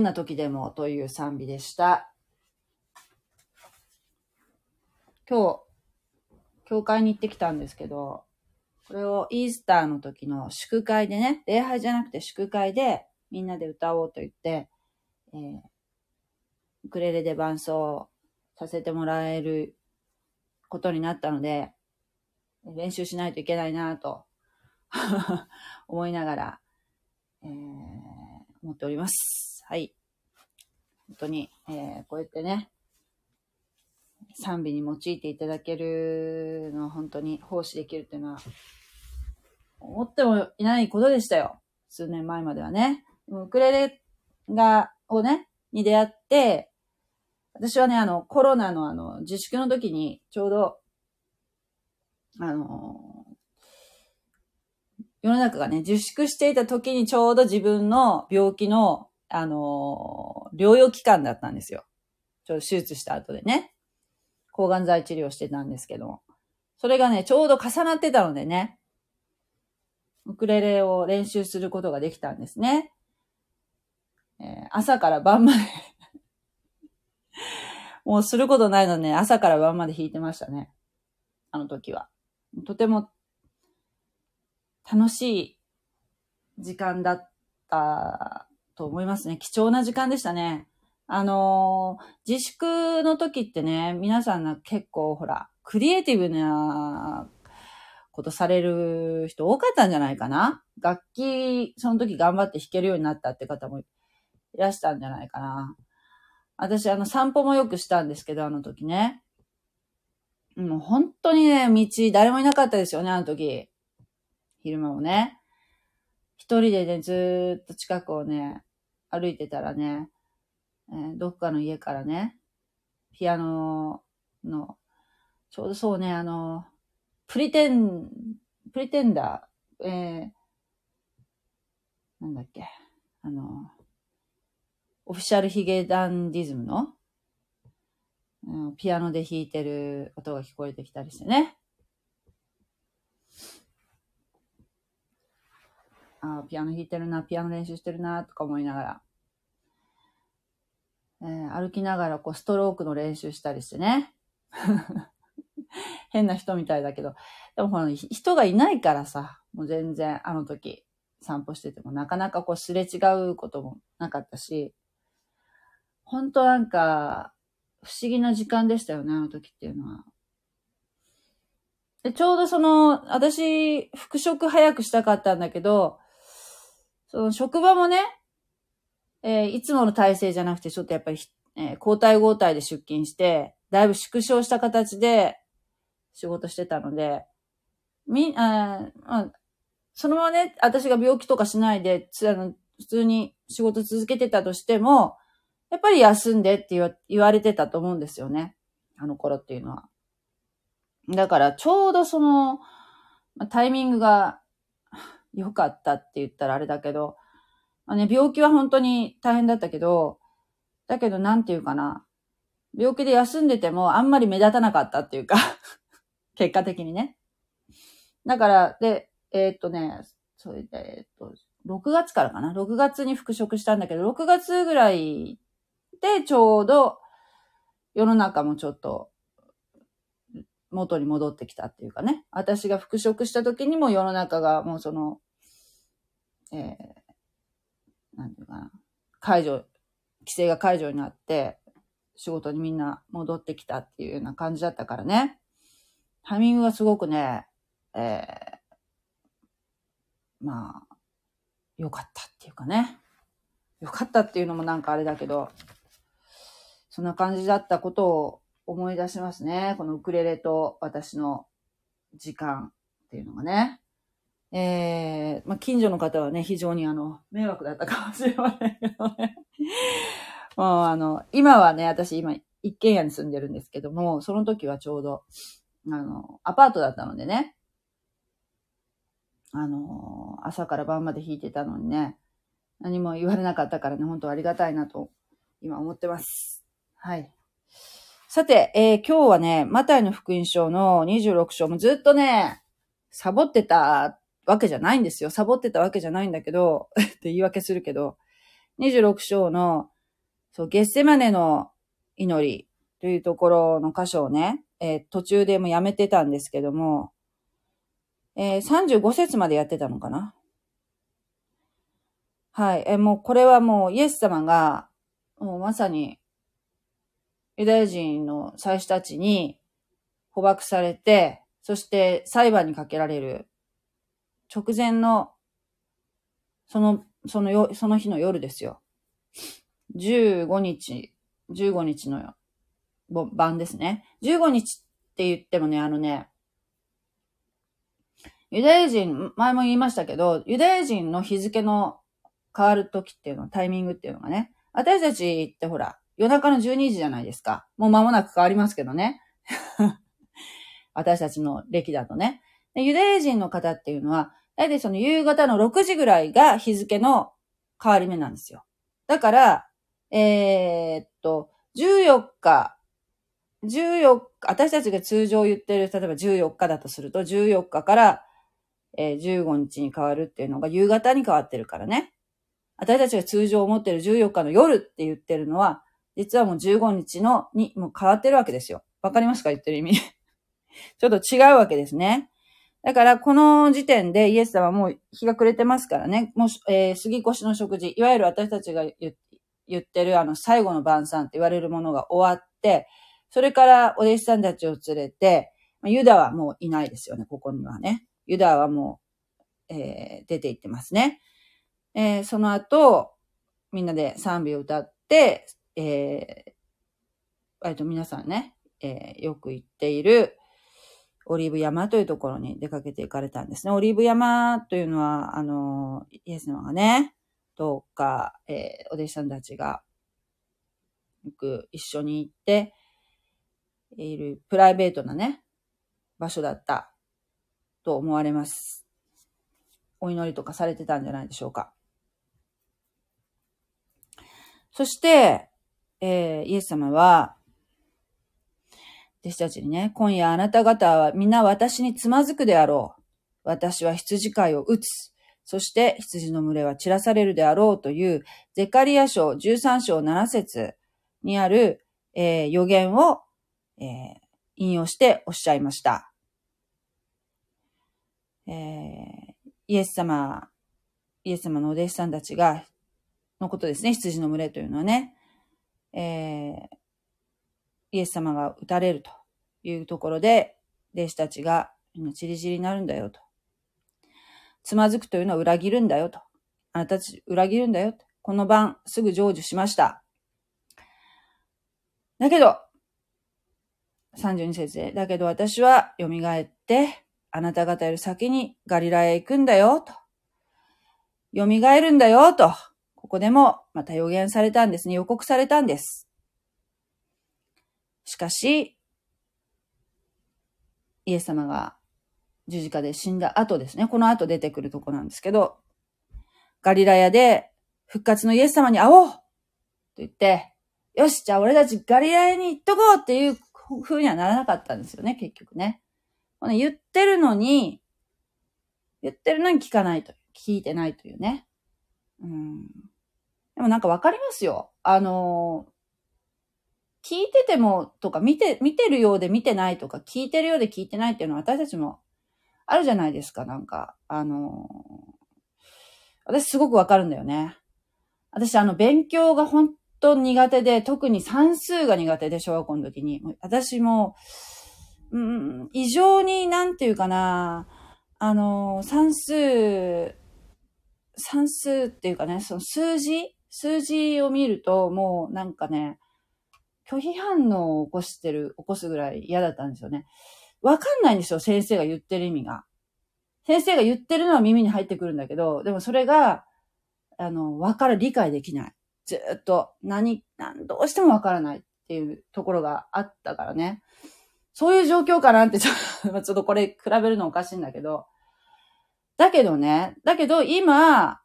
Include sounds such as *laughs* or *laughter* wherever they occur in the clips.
んな時でもという賛美でした。今日、教会に行ってきたんですけど、これをイースターの時の祝会でね、礼拝じゃなくて祝会でみんなで歌おうと言って、えー、ウクレレで伴奏させてもらえることになったので、練習しないといけないなと *laughs* 思いながら、えー、思っております。はい。本当に、えー、こうやってね、賛美に用いていただけるのは本当に奉仕できるっていうのは、思ってもいないことでしたよ。数年前まではね。ウクレレが、をね、に出会って、私はね、あの、コロナのあの、自粛の時に、ちょうど、あの、世の中がね、自粛していた時にちょうど自分の病気の、あの、療養期間だったんですよ。ちょうど手術した後でね。抗がん剤治療してたんですけども。それがね、ちょうど重なってたのでね、ウクレレを練習することができたんですね。えー朝から晩まで *laughs* もうすることないので、ね、朝から晩まで弾いてましたね。あの時は。とても楽しい時間だったと思いますね。貴重な時間でしたね。あのー自粛の時ってね、皆さんが結構ほら、クリエイティブなことされる人多かったんじゃないかな。楽器、その時頑張って弾けるようになったって方もいらしたんじゃないかな。私、あの、散歩もよくしたんですけど、あの時ね。もう本当にね、道、誰もいなかったですよね、あの時。昼間もね。一人でね、ずーっと近くをね、歩いてたらね、えーどっかの家からね、ピアノの、ちょうどそうね、あの、プリテン、プリテンダー、えー、なんだっけ、あの、オフィシャルヒゲダンディズムの、うんピアノで弾いてる音が聞こえてきたりしてね。あピアノ弾いてるな、ピアノ練習してるな、とか思いながら。えー歩きながらこうストロークの練習したりしてね。*laughs* 変な人みたいだけど。でもほら、人がいないからさ、もう全然あの時散歩しててもなかなかこうすれ違うこともなかったし、本当なんか不思議な時間でしたよね、あの時っていうのは。で、ちょうどその、私、復職早くしたかったんだけど、その職場もね、えーいつもの体制じゃなくて、ちょっとやっぱり、えー交代交代で出勤して、だいぶ縮小した形で仕事してたので、み、あまあ、そのままね、私が病気とかしないで、つあの普通に仕事続けてたとしても、やっぱり休んでって言わ言われてたと思うんですよね。あの頃っていうのは。だから、ちょうどその、タイミングが良かったって言ったらあれだけど、あね、病気は本当に大変だったけど、だけどなんていうかな、病気で休んでてもあんまり目立たなかったっていうか、*laughs* 結果的にね。だから、で、えーっとね、それで、えーっと、6月からかな ?6 月に復職したんだけど、6月ぐらいでちょうど世の中もちょっと元に戻ってきたっていうかね。私が復職した時にも世の中がもうその、えー、なんていうかな、解除、規制が解除になって、仕事にみんな戻ってきたっていうような感じだったからね。タイミングがすごくね、えー、まあ、良かったっていうかね。良かったっていうのもなんかあれだけど、そんな感じだったことを思い出しますね。このウクレレと私の時間っていうのがね。えー、まあ、近所の方はね、非常にあの、迷惑だったかもしれませんけどね。*laughs* もうあの、今はね、私今一軒家に住んでるんですけども、その時はちょうど、あの、アパートだったのでね、あの、朝から晩まで弾いてたのにね、何も言われなかったからね、本当ありがたいなと、今思ってます。はい。さて、えー今日はね、マタイの福音書の26章もずっとね、サボってたわけじゃないんですよ。サボってたわけじゃないんだけど、*laughs* って言い訳するけど、26章の、そう、ゲッセマネの祈りというところの箇所をね、えー途中でもやめてたんですけども、えー35節までやってたのかな？はい。えーもうこれはもうイエス様が、もうまさにユダヤ人の祭司たちに捕獲されて、そして裁判にかけられる直前の、その、そのよ、その日の夜ですよ。15日、15日の晩ですね。15日って言ってもね、あのね、ユダヤ人、前も言いましたけど、ユダヤ人の日付の変わる時っていうの、タイミングっていうのがね、私たちってほら、夜中の12時じゃないですか。もう間もなく変わりますけどね。*laughs* 私たちの歴だとね。ユダヤ人の方っていうのは、大体その夕方の6時ぐらいが日付の変わり目なんですよ。だから、えーっと、14日、14日、私たちが通常言ってる、例えば14日だとすると、14日から、えー15日に変わるっていうのが夕方に変わってるからね。私たちが通常思ってる14日の夜って言ってるのは、実はもう15日のにもう変わってるわけですよ。わかりますか？言ってる意味。*laughs* ちょっと違うわけですね。だから、この時点でイエス様はもう日が暮れてますからね。もう、えー杉越の食事、いわゆる私たちが言ってるあの最後の晩餐って言われるものが終わって、それからお弟子さんたちを連れて、ユダはもういないですよね、ここにはね。ユダはもう、えー出て行ってますね。えーその後、みんなで賛美を歌って、えー割と皆さんね、えーよく行っているオリーブ山というところに出かけて行かれたんですね。オリーブ山というのは、あの、イエス様がね、どうか、えーお弟子さんたちがよく一緒に行っているプライベートなね、場所だったと思われます。お祈りとかされてたんじゃないでしょうか。そして、えーイエス様は、弟子たちにね、今夜あなた方は皆私につまずくであろう。私は羊飼いを打つ。そして羊の群れは散らされるであろうという、ゼカリア書13章7節にある、えー予言を、えー引用しておっしゃいました。えーイエス様、イエス様のお弟子さんたちが、のことですね、羊の群れというのはね、えーイエス様が撃たれるというところで、弟子たちがみんな散り散りになるんだよと。つまずくというのは裏切るんだよと。あなたたち裏切るんだよと。この晩すぐ成就しました。だけど、32節で、だけど私は蘇って、あなた方より先にガリラへ行くんだよと。蘇るんだよと。ここでもまた予言されたんですね。予告されたんです。しかし、イエス様が十字架で死んだ後ですね。この後出てくるとこなんですけど、ガリラヤで復活のイエス様に会おうと言って、よし、じゃあ俺たちガリラヤに行っとこうっていう風にはならなかったんですよね、結局ね。この言ってるのに、言ってるのに聞かないと、聞いてないというね。うん。でもなんかわかりますよ。あの聞いててもとか見て、見てるようで見てないとか聞いてるようで聞いてないっていうのは私たちもあるじゃないですか、なんか。あの私すごくわかるんだよね。私あの勉強が本当苦手で、特に算数が苦手で、小学校の時に。私も、うん、異常になんていうかな、あの算数、算数っていうかね、その数字数字を見ると、もうなんかね、拒否反応を起こしてる、起こすぐらい嫌だったんですよね。わかんないんですよ、先生が言ってる意味が。先生が言ってるのは耳に入ってくるんだけど、でもそれが、あの、わから、理解できない。ずっと、何、なん、どうしてもわからないっていうところがあったからね。そういう状況かなってちっ、*laughs* ちょっとこれ比べるのおかしいんだけど。だけどね、だけど今、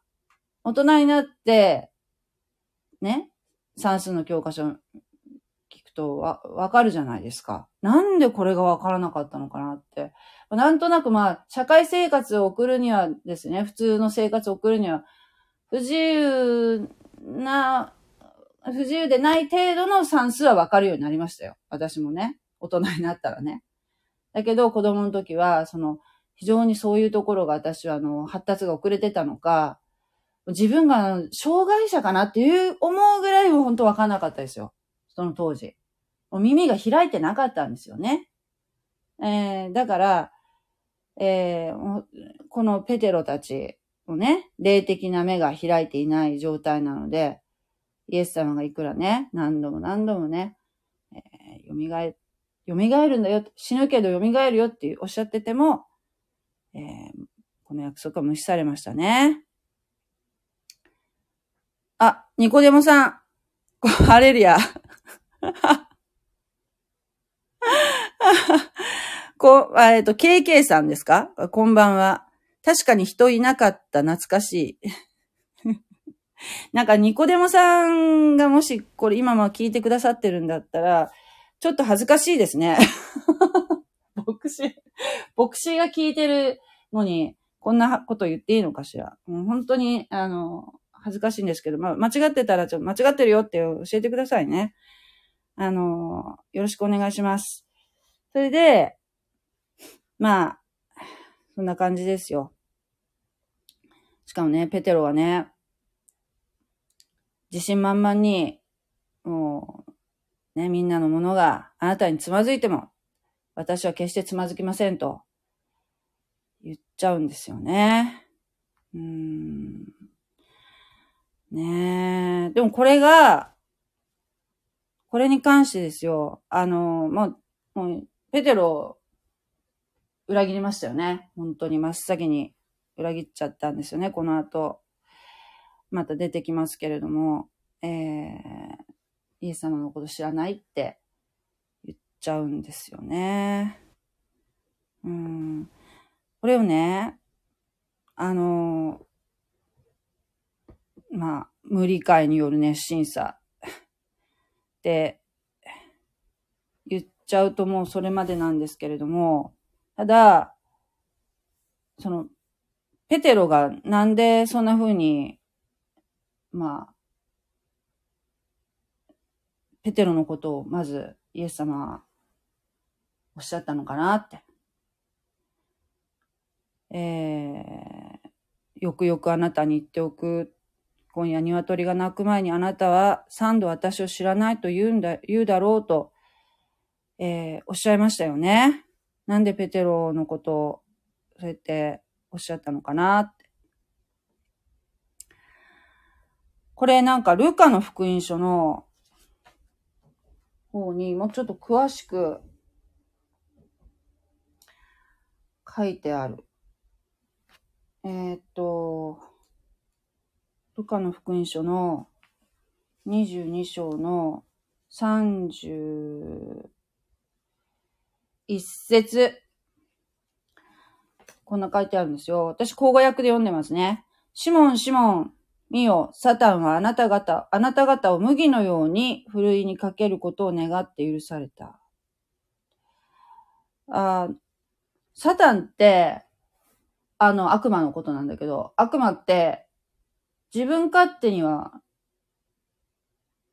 大人になって、ね、算数の教科書聞くとわ、わかるじゃないですか。なんでこれがわからなかったのかなって。なんとなくまあ、社会生活を送るにはですね、普通の生活を送るには、不自由な、不自由でない程度の算数はわかるようになりましたよ。私もね。大人になったらね。だけど、子供の時は、その、非常にそういうところが私は、あの、発達が遅れてたのか、自分が障害者かなっていう思うぐらい本当わかんなかったですよ。その当時。耳が開いてなかったんですよね。えー、だから、えー、このペテロたちのね、霊的な目が開いていない状態なので、イエス様がいくらね、何度も何度もね、えー、蘇、蘇るんだよ、死ぬけど蘇るよっておっしゃってても、えー、この約束は無視されましたね。ニコデモさん。ハレルヤ。*laughs* こう、えっ、ー、と、KK さんですか？こんばんは。確かに人いなかった懐かしい。*laughs* なんかニコデモさんがもしこれ今も聞いてくださってるんだったら、ちょっと恥ずかしいですね。*laughs* 牧師、牧師が聞いてるのに、こんなこと言っていいのかしら。もう本当に、あの、恥ずかしいんですけど、まあ、間違ってたら、ちょっと間違ってるよって教えてくださいね。あの、よろしくお願いします。それで、まあ、そんな感じですよ。しかもね、ペテロはね、自信満々に、もう、ね、みんなのものがあなたにつまずいても、私は決してつまずきませんと言っちゃうんですよね。うん。ねえ。でもこれが、これに関してですよ。あの、もう、もう、ペテロ、裏切りましたよね。本当に真っ先に裏切っちゃったんですよね、この後。また出てきますけれども、えー、イエス様のこと知らないって言っちゃうんですよね。うん。これをね、あの、まあ、無理解による熱心さ。って言っちゃうともうそれまでなんですけれども、ただ、その、ペテロがなんでそんな風に、まあ、ペテロのことをまずイエス様はおっしゃったのかなって。えー、よくよくあなたに言っておく。今夜鶏が鳴く前にあなたは三度私を知らないと言うんだ、言うだろうと、えー、おっしゃいましたよね。なんでペテロのことを、そうやっておっしゃったのかなって。これなんかルカの福音書の方にもうちょっと詳しく書いてある。えー、っと、ルカの福音書の22章の31節。こんな書いてあるんですよ。私、口語訳で読んでますね。シモン、シモン、見よ、サタンはあなた方、あなた方を麦のようにふるいにかけることを願って許された。あサタンって、あの、悪魔のことなんだけど、悪魔って、自分勝手には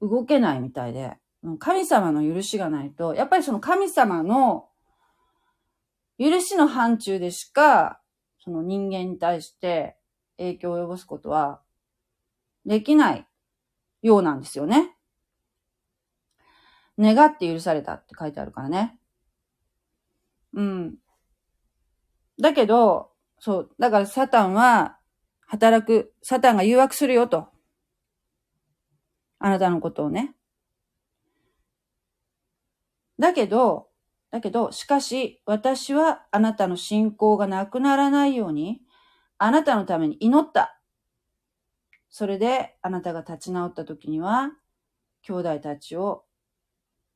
動けないみたいで、神様の許しがないと、やっぱりその神様の許しの範疇でしか、その人間に対して影響を及ぼすことはできないようなんですよね。願って許されたって書いてあるからね。うん。だけど、そう、だからサタンは働く、サタンが誘惑するよと。あなたのことをね。だけど、だけど、しかし、私はあなたの信仰がなくならないように、あなたのために祈った。それで、あなたが立ち直った時には、兄弟たちを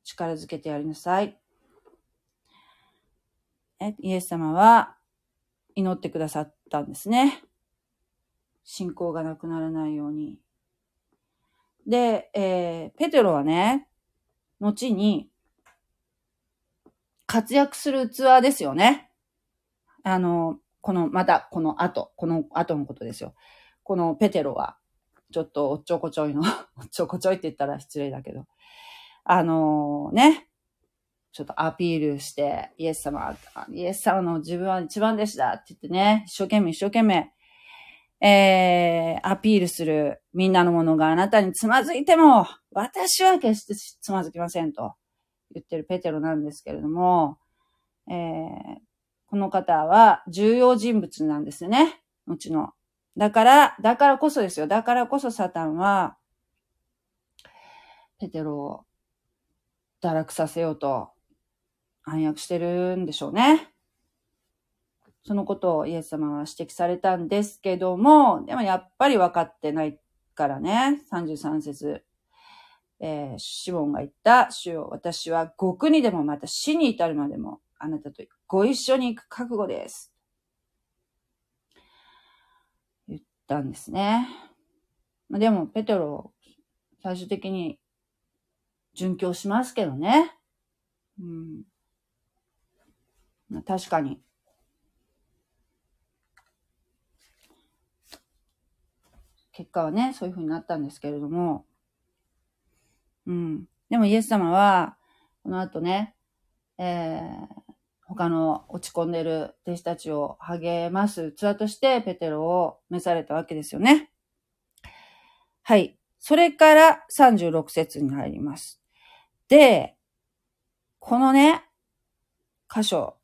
力づけてやりなさい。イエス様は祈ってくださったんですね。信仰がなくならないように。で、えー、ペテロはね、後に、活躍する器ですよね。あの、この、また、この後、この後のことですよ。このペテロは、ちょっとおっちょこちょいの *laughs* おっちょこちょいって言ったら失礼だけど、あのー、ね、ちょっとアピールして、イエス様、イエス様の自分は一番弟子だって言ってね、一生懸命一生懸命、えー、アピールするみんなのものがあなたにつまずいても、私は決してつまずきませんと言ってるペテロなんですけれども、えー、この方は重要人物なんですよね。後の。だから、だからこそですよ。だからこそサタンは、ペテロを堕落させようと暗躍してるんでしょうね。そのことをイエス様は指摘されたんですけども、でもやっぱり分かってないからね、33節えー、シモンが言った、主よ、私は極にでもまた死に至るまでも、あなたとご一緒に行く覚悟です。言ったんですね。までも、ペテロ、最終的に、殉教しますけどね。うん。確かに。結果はね、そういう風になったんですけれども、うん。でもイエス様は、この後ね、えー、他の落ち込んでる弟子たちを励ます器としてペテロを召されたわけですよね。はい。それから36節に入ります。で、このね、箇所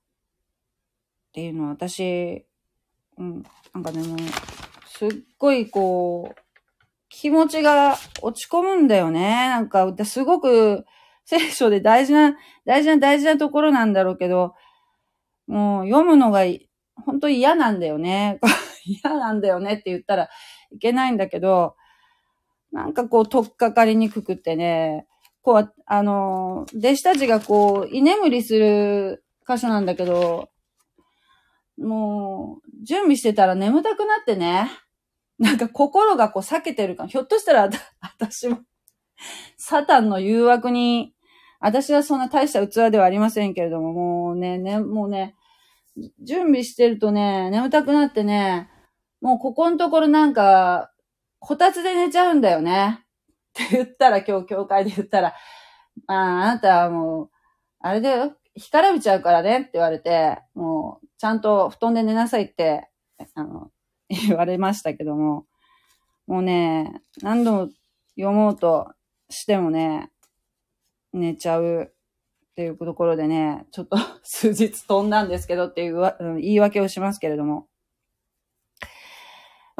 っていうのは私、うん、なんかね、もう、すっごいこう、気持ちが落ち込むんだよね。なんか、すごく聖書で大事な、大事な大事なところなんだろうけど、もう読むのが本当に嫌なんだよね。*laughs* 嫌なんだよねって言ったらいけないんだけど、なんかこう、とっかかりにくくってね、こう、あの、弟子たちがこう、居眠りする箇所なんだけど、もう、準備してたら眠たくなってね。なんか心がこう避けてるかひょっとしたら、私も、サタンの誘惑に、私はそんな大した器ではありませんけれども、もうね、ね、もうね、準備してるとね、眠たくなってね、もうここのところなんか、こたつで寝ちゃうんだよね。って言ったら、今日教会で言ったら、ああ、あなたはもう、あれで、干からびちゃうからねって言われて、もう、ちゃんと布団で寝なさいって、あの、言われましたけども、もうね、何度も読もうとしてもね、寝ちゃうっていうところでね、ちょっと *laughs* 数日飛んだんですけどっていう言い訳をしますけれども。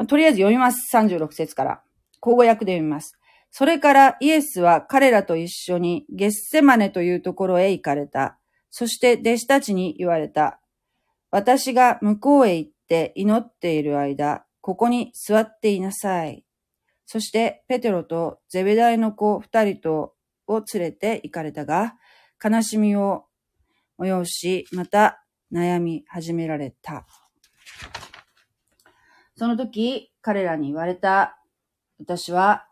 とりあえず読みます。36節から。口語訳で読みます。それからイエスは彼らと一緒にゲッセマネというところへ行かれた。そして弟子たちに言われた。私が向こうへ行って祈っている間、ここに座っていなさい。そしてペテロとゼベダイの子二人とを連れて行かれたが、悲しみを催し、また悩み始められた。その時、彼らに言われた。私は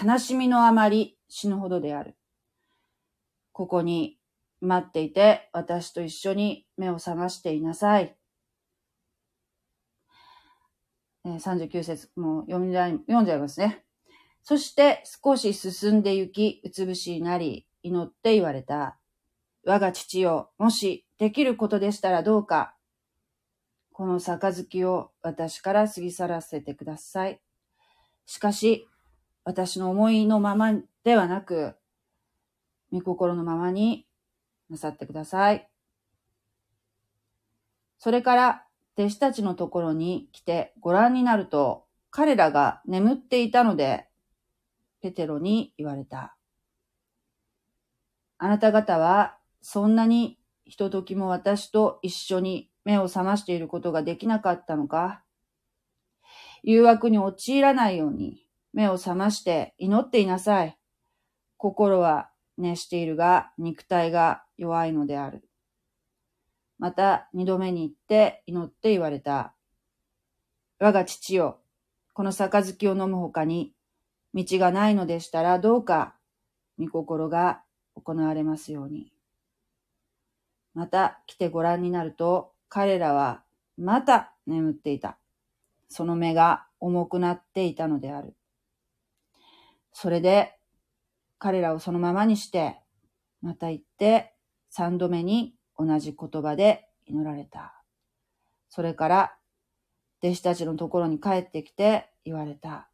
悲しみのあまり死ぬほどである。ここに待っていて、私と一緒に目を覚ましていなさい。39節、もう読んじゃい、読んじゃいますね。そして少し進んで行き、うつぶしになり、祈って言われた。我が父よ、もしできることでしたらどうか、この杯を私から過ぎ去らせてください。しかし、私の思いのままではなく、御心のままになさってください。それから弟子たちのところに来てご覧になると、彼らが眠っていたので、ペテロに言われた。あなた方はそんなにひとときも私と一緒に目を覚ましていることができなかったのか？誘惑に陥らないように目を覚まして祈っていなさい。心は熱しているが肉体が弱いのである。また二度目に行って祈って言われた。我が父よ、この杯を飲むほかに道がないのでしたらどうか、御心が行われますように。また来てご覧になると、彼らはまた眠っていた。その目が重くなっていたのである。それで彼らをそのままにして、また行って三度目に同じ言葉で祈られた。それから弟子たちのところに帰ってきて言われた。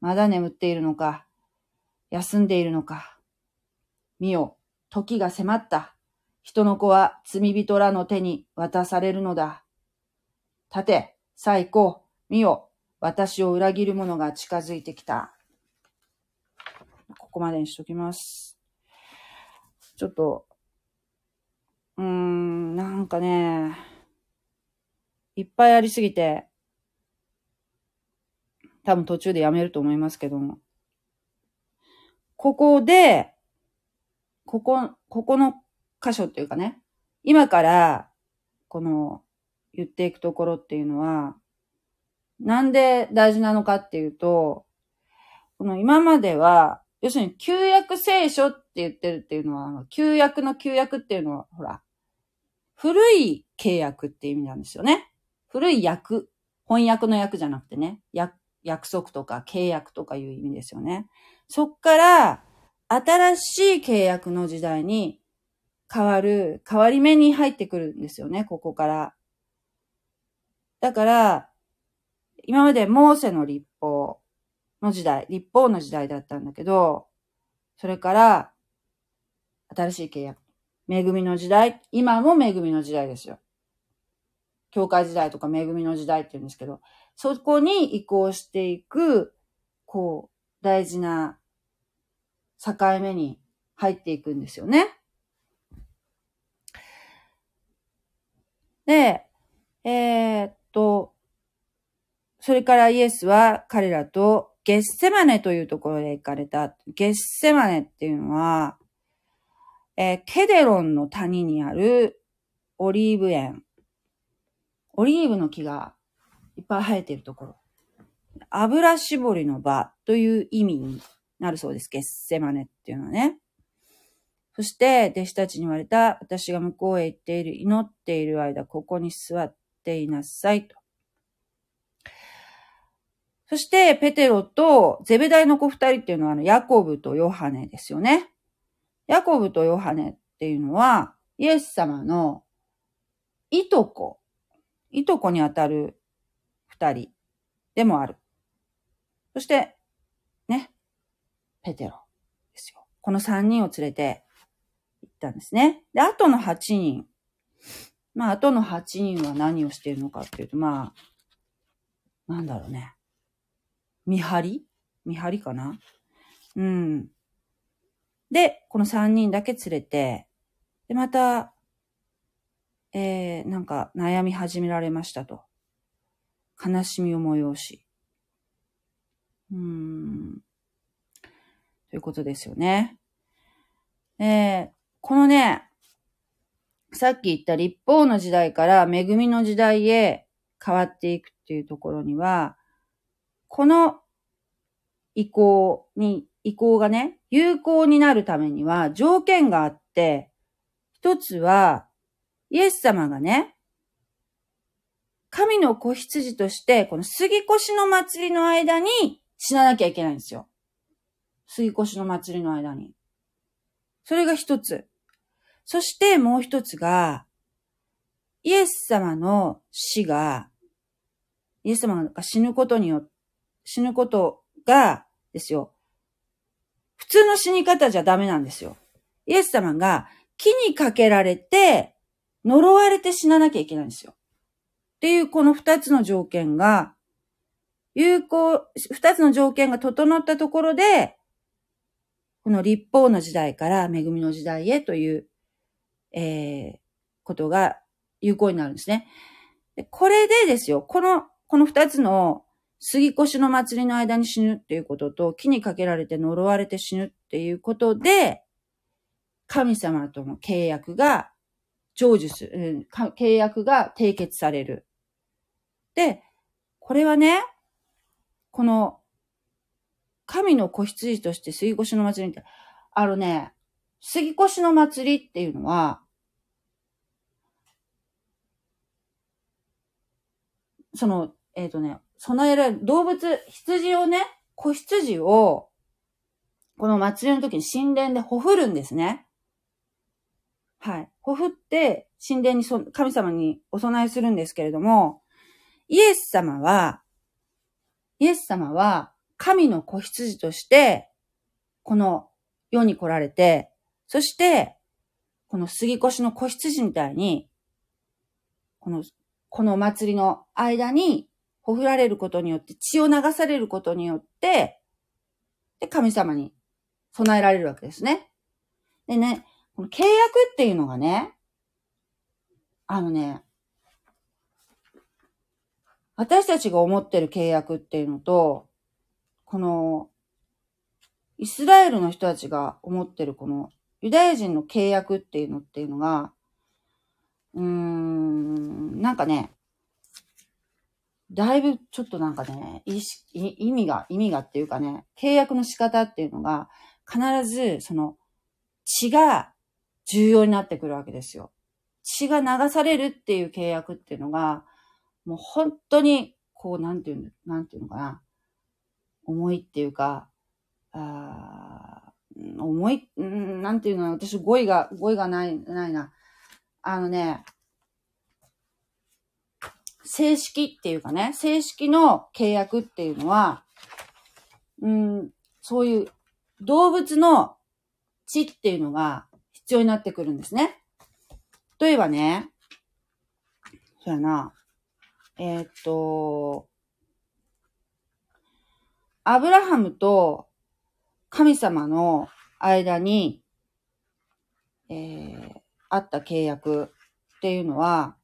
まだ眠っているのか？休んでいるのか？見よ、時が迫った。人の子は罪人らの手に渡されるのだ。立て、最高、見よ、私を裏切る者が近づいてきた。ここまでにしときます。ちょっと、うーん、なんかね、いっぱいありすぎて、多分途中でやめると思いますけども。ここで、ここ、ここの箇所っていうかね、今から、この、言っていくところっていうのは、なんで大事なのかっていうと、この今までは、要するに旧約聖書って言ってるっていうのは、旧約の旧約っていうのは、ほら、古い契約って意味なんですよね。古い約。翻訳の訳じゃなくてね。約束とか契約とかいう意味ですよね。そっから、新しい契約の時代に変わる、変わり目に入ってくるんですよね、ここから。だから、今までモーセの立法の時代、立法の時代だったんだけど、それから、新しい契約。恵みの時代、今も恵みの時代ですよ。教会時代とか恵みの時代って言うんですけど、そこに移行していく、こう、大事な境目に入っていくんですよね。で、えー、っと、それからイエスは彼らとゲッセマネというところで行かれた。ゲッセマネっていうのは、えー、ケデロンの谷にあるオリーブ園。オリーブの木がいっぱい生えているところ。油絞りの場という意味になるそうです。ゲッセマネっていうのはね。そして、弟子たちに言われた、私が向こうへ行っている、祈っている間、ここに座っていなさいと。そして、ペテロとゼベダイの子二人っていうのは、あの、ヤコブとヨハネですよね。ヤコブとヨハネっていうのは、イエス様のいとこいとこにあたる二人でもある。そして、ね、ペテロですよ。この三人を連れて行ったんですね。で、あとの八人。まあ、あとの八人は何をしているのかっていうと、まあ、なんだろうね。見張り？見張りかな？うん。で、この三人だけ連れて、で、また、えー、なんか悩み始められましたと。悲しみを催し。うーん。ということですよね。えー、このね、さっき言った立法の時代から恵みの時代へ変わっていくっていうところには、この移行に、移行がね、有効になるためには条件があって、一つはイエス様がね、神の子羊として、この杉越の祭りの間に死ななきゃいけないんですよ。杉越の祭りの間に。それが一つ。そしてもう一つが、イエス様の死が、イエス様が死ぬことによって、死ぬことが、ですよ。普通の死に方じゃダメなんですよ。イエス様が木にかけられて呪われて死ななきゃいけないんですよ。っていうこの二つの条件が、有効、二つの条件が整ったところで、この立法の時代から恵みの時代へという、えー、ことが有効になるんですね。これでですよ、この、この二つの杉越の祭りの間に死ぬっていうことと、木にかけられて呪われて死ぬっていうことで、神様との契約が成就する、契約が締結される。で、これはね、この、神の子羊として水越の祭りに、あのね、杉越の祭りっていうのは、その、えっ、とね、備えられる動物、羊をね、子羊を、この祭りの時に神殿でほふるんですね。はい。ほふって、神殿にそ神様にお供えするんですけれども、イエス様は、イエス様は神の子羊として、この世に来られて、そして、この杉越の子羊みたいに、この、この祭りの間に、ほふられることによって、血を流されることによって、で、神様に備えられるわけですね。でね、この契約っていうのがね、あのね、私たちが思ってる契約っていうのと、この、イスラエルの人たちが思ってるこのユダヤ人の契約っていうのっていうのが、うーん、なんかね、だいぶちょっとなんかね、意味が、意味がっていうかね、契約の仕方っていうのが、必ずその血が重要になってくるわけですよ。血が流されるっていう契約っていうのが、もう本当に、こう、なんていうの、なんていうのかな。重いっていうか、あ重い、んなんていうの私語彙が、語彙がない、ないな。あのね、正式っていうかね、正式の契約っていうのは、うん、そういう動物の血っていうのが必要になってくるんですね。例えばね、そうやな、えー、っと、アブラハムと神様の間に、えー、あった契約っていうのは、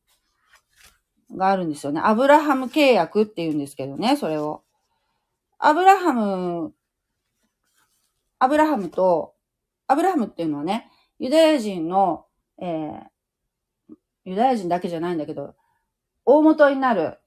があるんですよね。アブラハム契約って言うんですけどね、それを。アブラハム、アブラハムと、アブラハムっていうのはね、ユダヤ人の、えー、ユダヤ人だけじゃないんだけど、大元になる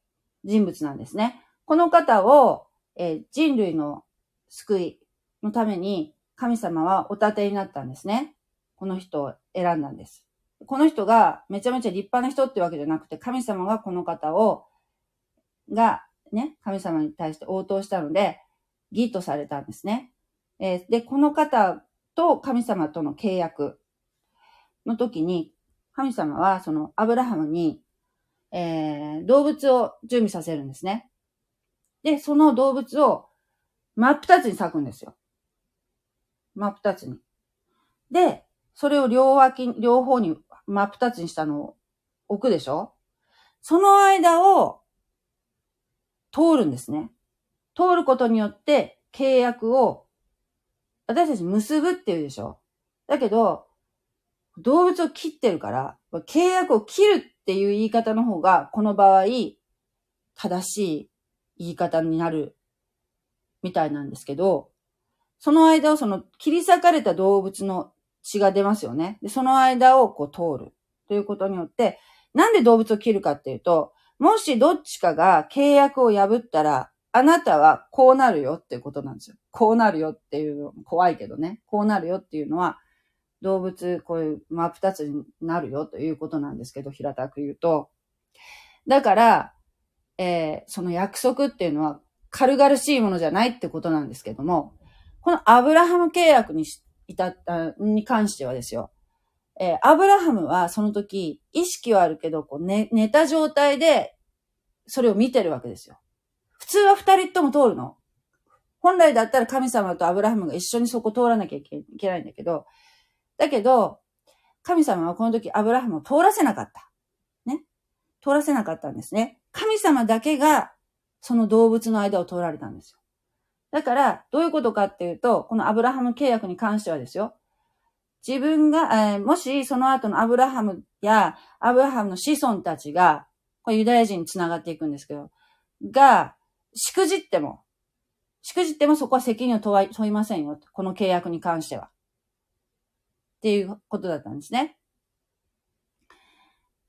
人物なんですね。この方を、えー、人類の救いのために神様はお立てになったんですね。この人を選んだんです。この人がめちゃめちゃ立派な人ってわけじゃなくて、神様がこの方を、が、ね、神様に対して応答したので、義とされたんですね。えー、で、この方と神様との契約の時に、神様はそのアブラハムにえー、動物を準備させるんですね。で、その動物を真っ二つに裂くんですよ。真っ二つに。で、それを両脇、両方に真っ二つにしたのを置くでしょ？その間を通るんですね。通ることによって契約を私たち結ぶっていうでしょ？だけど、動物を切ってるから、契約を切るっていう言い方の方が、この場合、正しい言い方になるみたいなんですけど、その間をその切り裂かれた動物の血が出ますよね。で、その間をこう通るということによって、なんで動物を切るかっていうと、もしどっちかが契約を破ったら、あなたはこうなるよっていうことなんですよ。こうなるよっていうの、怖いけどね。こうなるよっていうのは、動物、こういう真っ二つになるよということなんですけど、平たく言うと。だから、えー、その約束っていうのは軽々しいものじゃないってことなんですけども、このアブラハム契約にし至った、に関してはですよ。えー、アブラハムはその時、意識はあるけど、こう寝、寝た状態で、それを見てるわけですよ。普通は二人とも通るの。本来だったら神様とアブラハムが一緒にそこ通らなきゃいけないんだけど、だけど、神様はこの時アブラハムを通らせなかった。ね。通らせなかったんですね。神様だけがその動物の間を通られたんですよ。だから、どういうことかっていうと、このアブラハム契約に関してはですよ。自分が、えー、もしその後のアブラハムやアブラハムの子孫たちが、これユダヤ人に繋がっていくんですけど、が、しくじっても、しくじってもそこは責任を問いませんよ。この契約に関しては。っていうことだったんですね。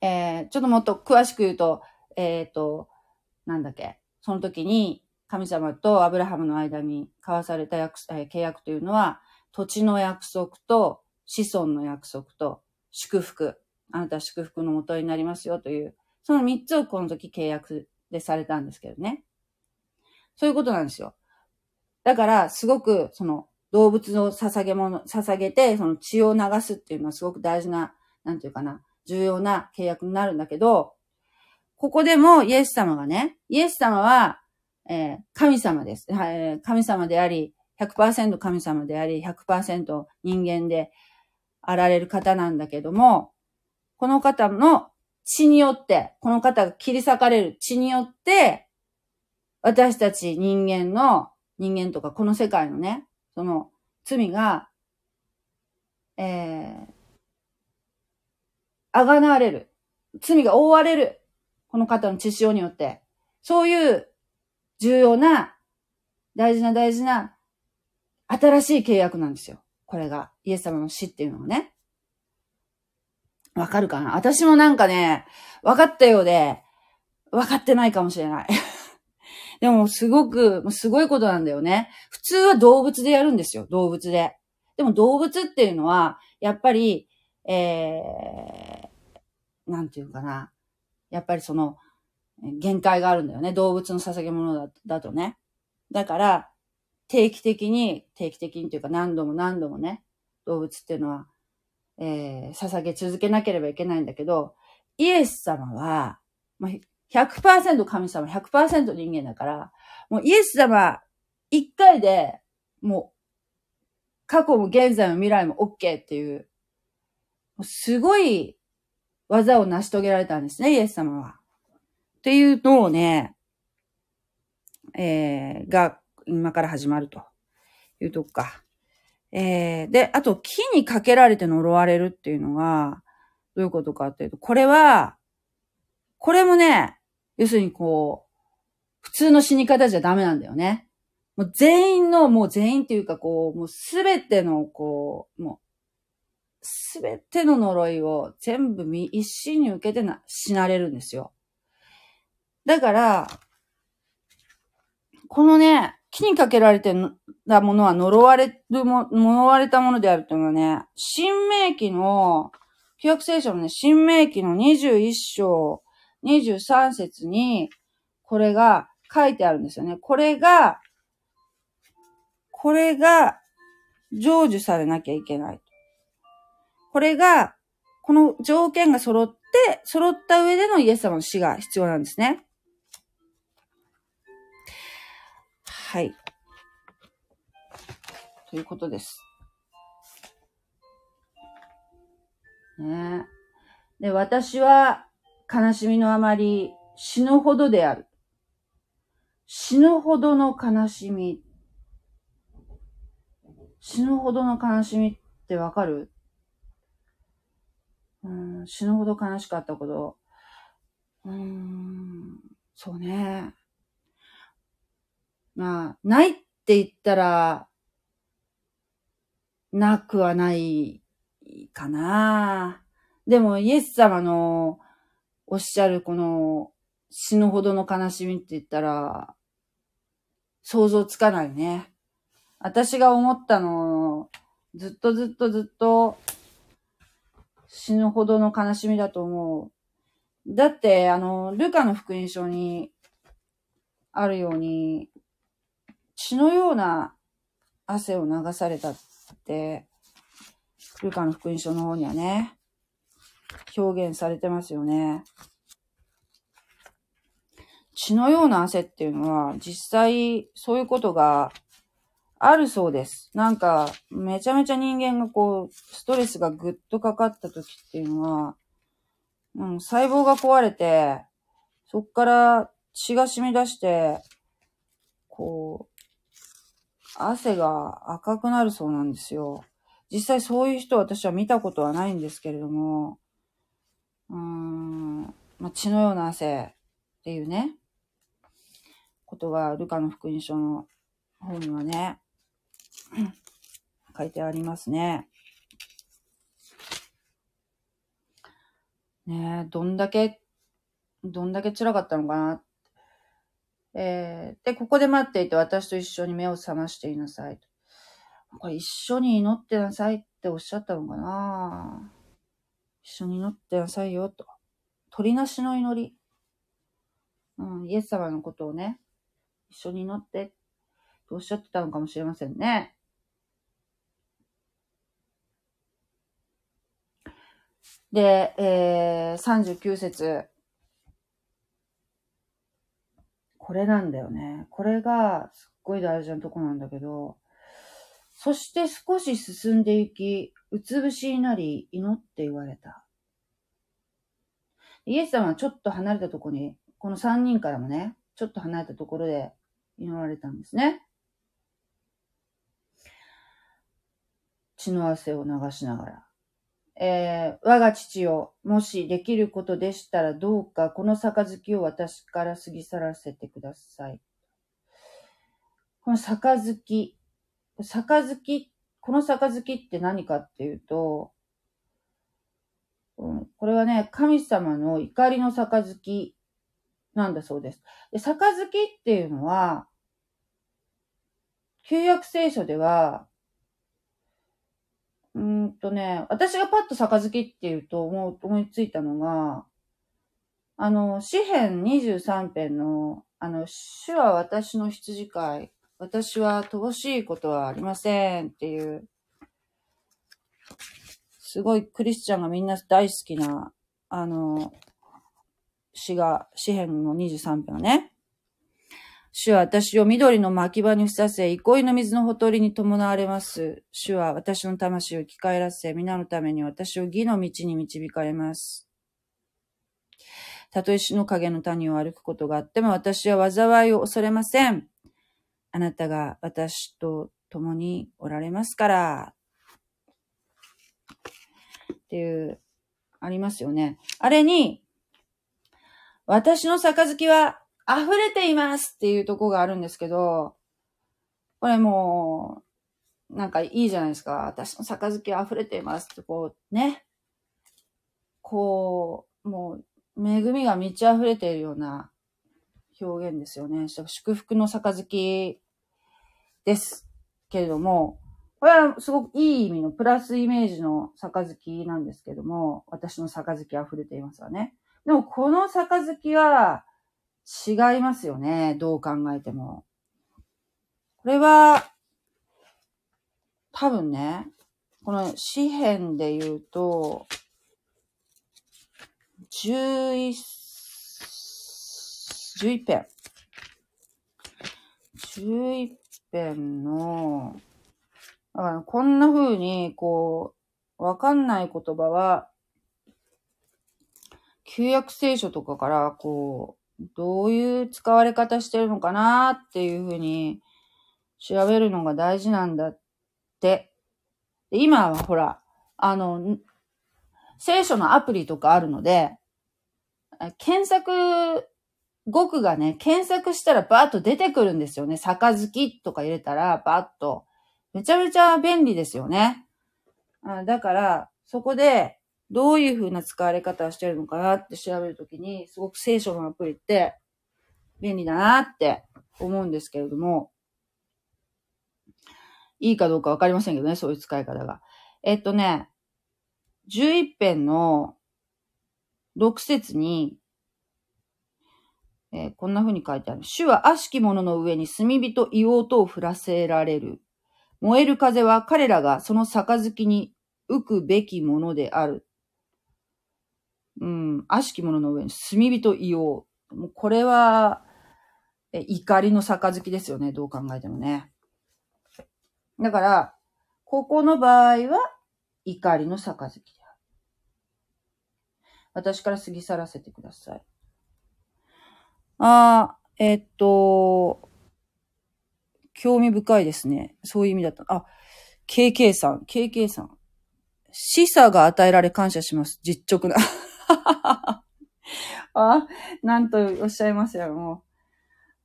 えー、ちょっともっと詳しく言うと、えっ、ー、と、なんだっけ、その時に神様とアブラハムの間に交わされた約、え、契約というのは、土地の約束と子孫の約束と祝福。あなた祝福のもとになりますよという、その三つをこの時契約でされたんですけどね。そういうことなんですよ。だから、すごく、その、動物の捧げ物、捧げて、その血を流すっていうのはすごく大事な、なんていうかな、重要な契約になるんだけど、ここでもイエス様がね、イエス様は、えー、神様です、えー。神様であり、100%神様であり、100%人間であられる方なんだけども、この方の血によって、この方が切り裂かれる血によって、私たち人間の、人間とかこの世界のね、その罪が、えー、あがなわれる。罪が覆われる。この方の血潮によって。そういう重要な、大事な大事な、新しい契約なんですよ。これが、イエス様の死っていうのがね。わかるかな？私もなんかね、分かったようで、分かってないかもしれない。*laughs* でも、すごく、すごいことなんだよね。普通は動物でやるんですよ。動物で。でも動物っていうのは、やっぱり、えー、なんていうかな。やっぱりその、限界があるんだよね。動物の捧げ物だだとね。だから、定期的に、定期的にというか何度も何度もね、動物っていうのは、えー、捧げ続けなければいけないんだけど、イエス様は、まあ、100%神様、100%人間だから、もうイエス様一回で、もう、過去も現在も未来も OK っていう、もうすごい技を成し遂げられたんですね、イエス様は。っていうのをね、えー、が、今から始まるというとこか。えー、で、あと、木にかけられて呪われるっていうのが、どういうことかっていうと、これは、これもね、要するにこう、普通の死に方じゃダメなんだよね。もう全員の、もう全員っていうかこう、もうすべてのこう、もう、すべての呪いを全部一心に受けてな、死なれるんですよ。だから、このね、木にかけられてたものは呪われるも、呪われたものであるというのはね、新明記の、旧約聖書のね、新明記の21章23節に、これが書いてあるんですよね。これが、これが成就されなきゃいけない。これが、この条件が揃って、揃った上でのイエス様の死が必要なんですね。はい。ということです。ねで、私は悲しみのあまり死ぬほどである。死ぬほどの悲しみ。死ぬほどの悲しみってわかる？うん、死ぬほど悲しかったこと。うーん、そうね。まあ、ないって言ったら、なくはないかな。でも、イエス様のおっしゃるこの死ぬほどの悲しみって言ったら、想像つかないね。私が思ったの、ずっとずっとずっと死ぬほどの悲しみだと思う。だって、あの、ルカの福音書にあるように、血のような汗を流されたって、ルカの福音書の方にはね、表現されてますよね。血のような汗っていうのは、実際そういうことがあるそうです。なんか、めちゃめちゃ人間がこう、ストレスがぐっとかかった時っていうのは、うん、細胞が壊れて、そっから血が染み出して、こう、汗が赤くなるそうなんですよ。実際そういう人私は見たことはないんですけれども、うーん、まあ、血のような汗っていうね、ことがルカの福音書の方にはね、*clears throat* 書いてありますね。ねえ、どんだけ、どんだけ辛かったのかな。えー、で、ここで待っていて私と一緒に目を覚ましていなさい。これ一緒に祈ってなさいっておっしゃったのかな一緒に祈ってなさいよと。鳥なしの祈り。うん、イエス様のことをね、一緒に祈ってとおっしゃってたのかもしれませんね。で、えー、39節。これなんだよね。これがすっごい大事なとこなんだけど、そして少し進んでいき、うつ伏しになり、祈って言われた。イエス様はちょっと離れたとこに、この3人からもね、ちょっと離れたところで祈られたんですね。血の汗を流しながら。えー、我が父よ、もしできることでしたらどうかこの杯を私から過ぎ去らせてください。この杯、杯、この杯って何かっていうと、うん、これはね、神様の怒りの杯なんだそうです。杯っていうのは、旧約聖書では、うんとね、私がパッと杯って言うと思う思いついたのが、あの、詩編23編の、あの、主は私の羊飼い、私は乏しいことはありませんっていう、すごいクリスチャンがみんな大好きな、あの、詩が、詩編の23編はね、主は私を緑の牧場にふさせ、憩いの水のほとりに伴われます。主は私の魂を生き返らせ、皆のために私を義の道に導かれます。たとえ死の影の谷を歩くことがあっても、私は災いを恐れません。あなたが私と共におられますから。っていう、ありますよね。あれに、私の杯は溢れていますっていうとこがあるんですけど、これもう、なんかいいじゃないですか。私の杯溢れていますってこう、ね。こう、もう、恵みが満ち溢れているような表現ですよね。祝福の杯ですけれども、これはすごくいい意味のプラスイメージの杯なんですけども、私の杯溢れていますわね。でもこの杯は、違いますよね。どう考えても。これは、多分ね、この詩編で言うと、11、11編。11編の、だからこんな風に、こう、わかんない言葉は、旧約聖書とかから、こう、どういう使われ方してるのかなっていうふうに調べるのが大事なんだって。今はほら、あの、聖書のアプリとかあるので、検索、語句がね、検索したらバーッと出てくるんですよね。杯とか入れたらバーッと。めちゃめちゃ便利ですよね。だから、そこで、どういう風な使われ方をしてるのかなって調べるときに、すごく聖書のアプリって便利だなって思うんですけれども、いいかどうかわかりませんけどね、そういう使い方が。えっとね、11編の6節に、えー、こんな風に書いてある。主は悪しき者の上に炭火と硫黄とを降らせられる。燃える風は彼らがその杯に浮くべきものである。うん、悪しき者の上に炭火と硫黄。もうこれは、え、怒りの杯ですよね。どう考えてもね。だから、ここの場合は、怒りの杯である。私から過ぎ去らせてください。あー、え、っと、興味深いですね。そういう意味だった。あ、KK さん、KK さん。示唆が与えられ感謝します。実直な。*laughs* あ、なんとおっしゃいますよ、も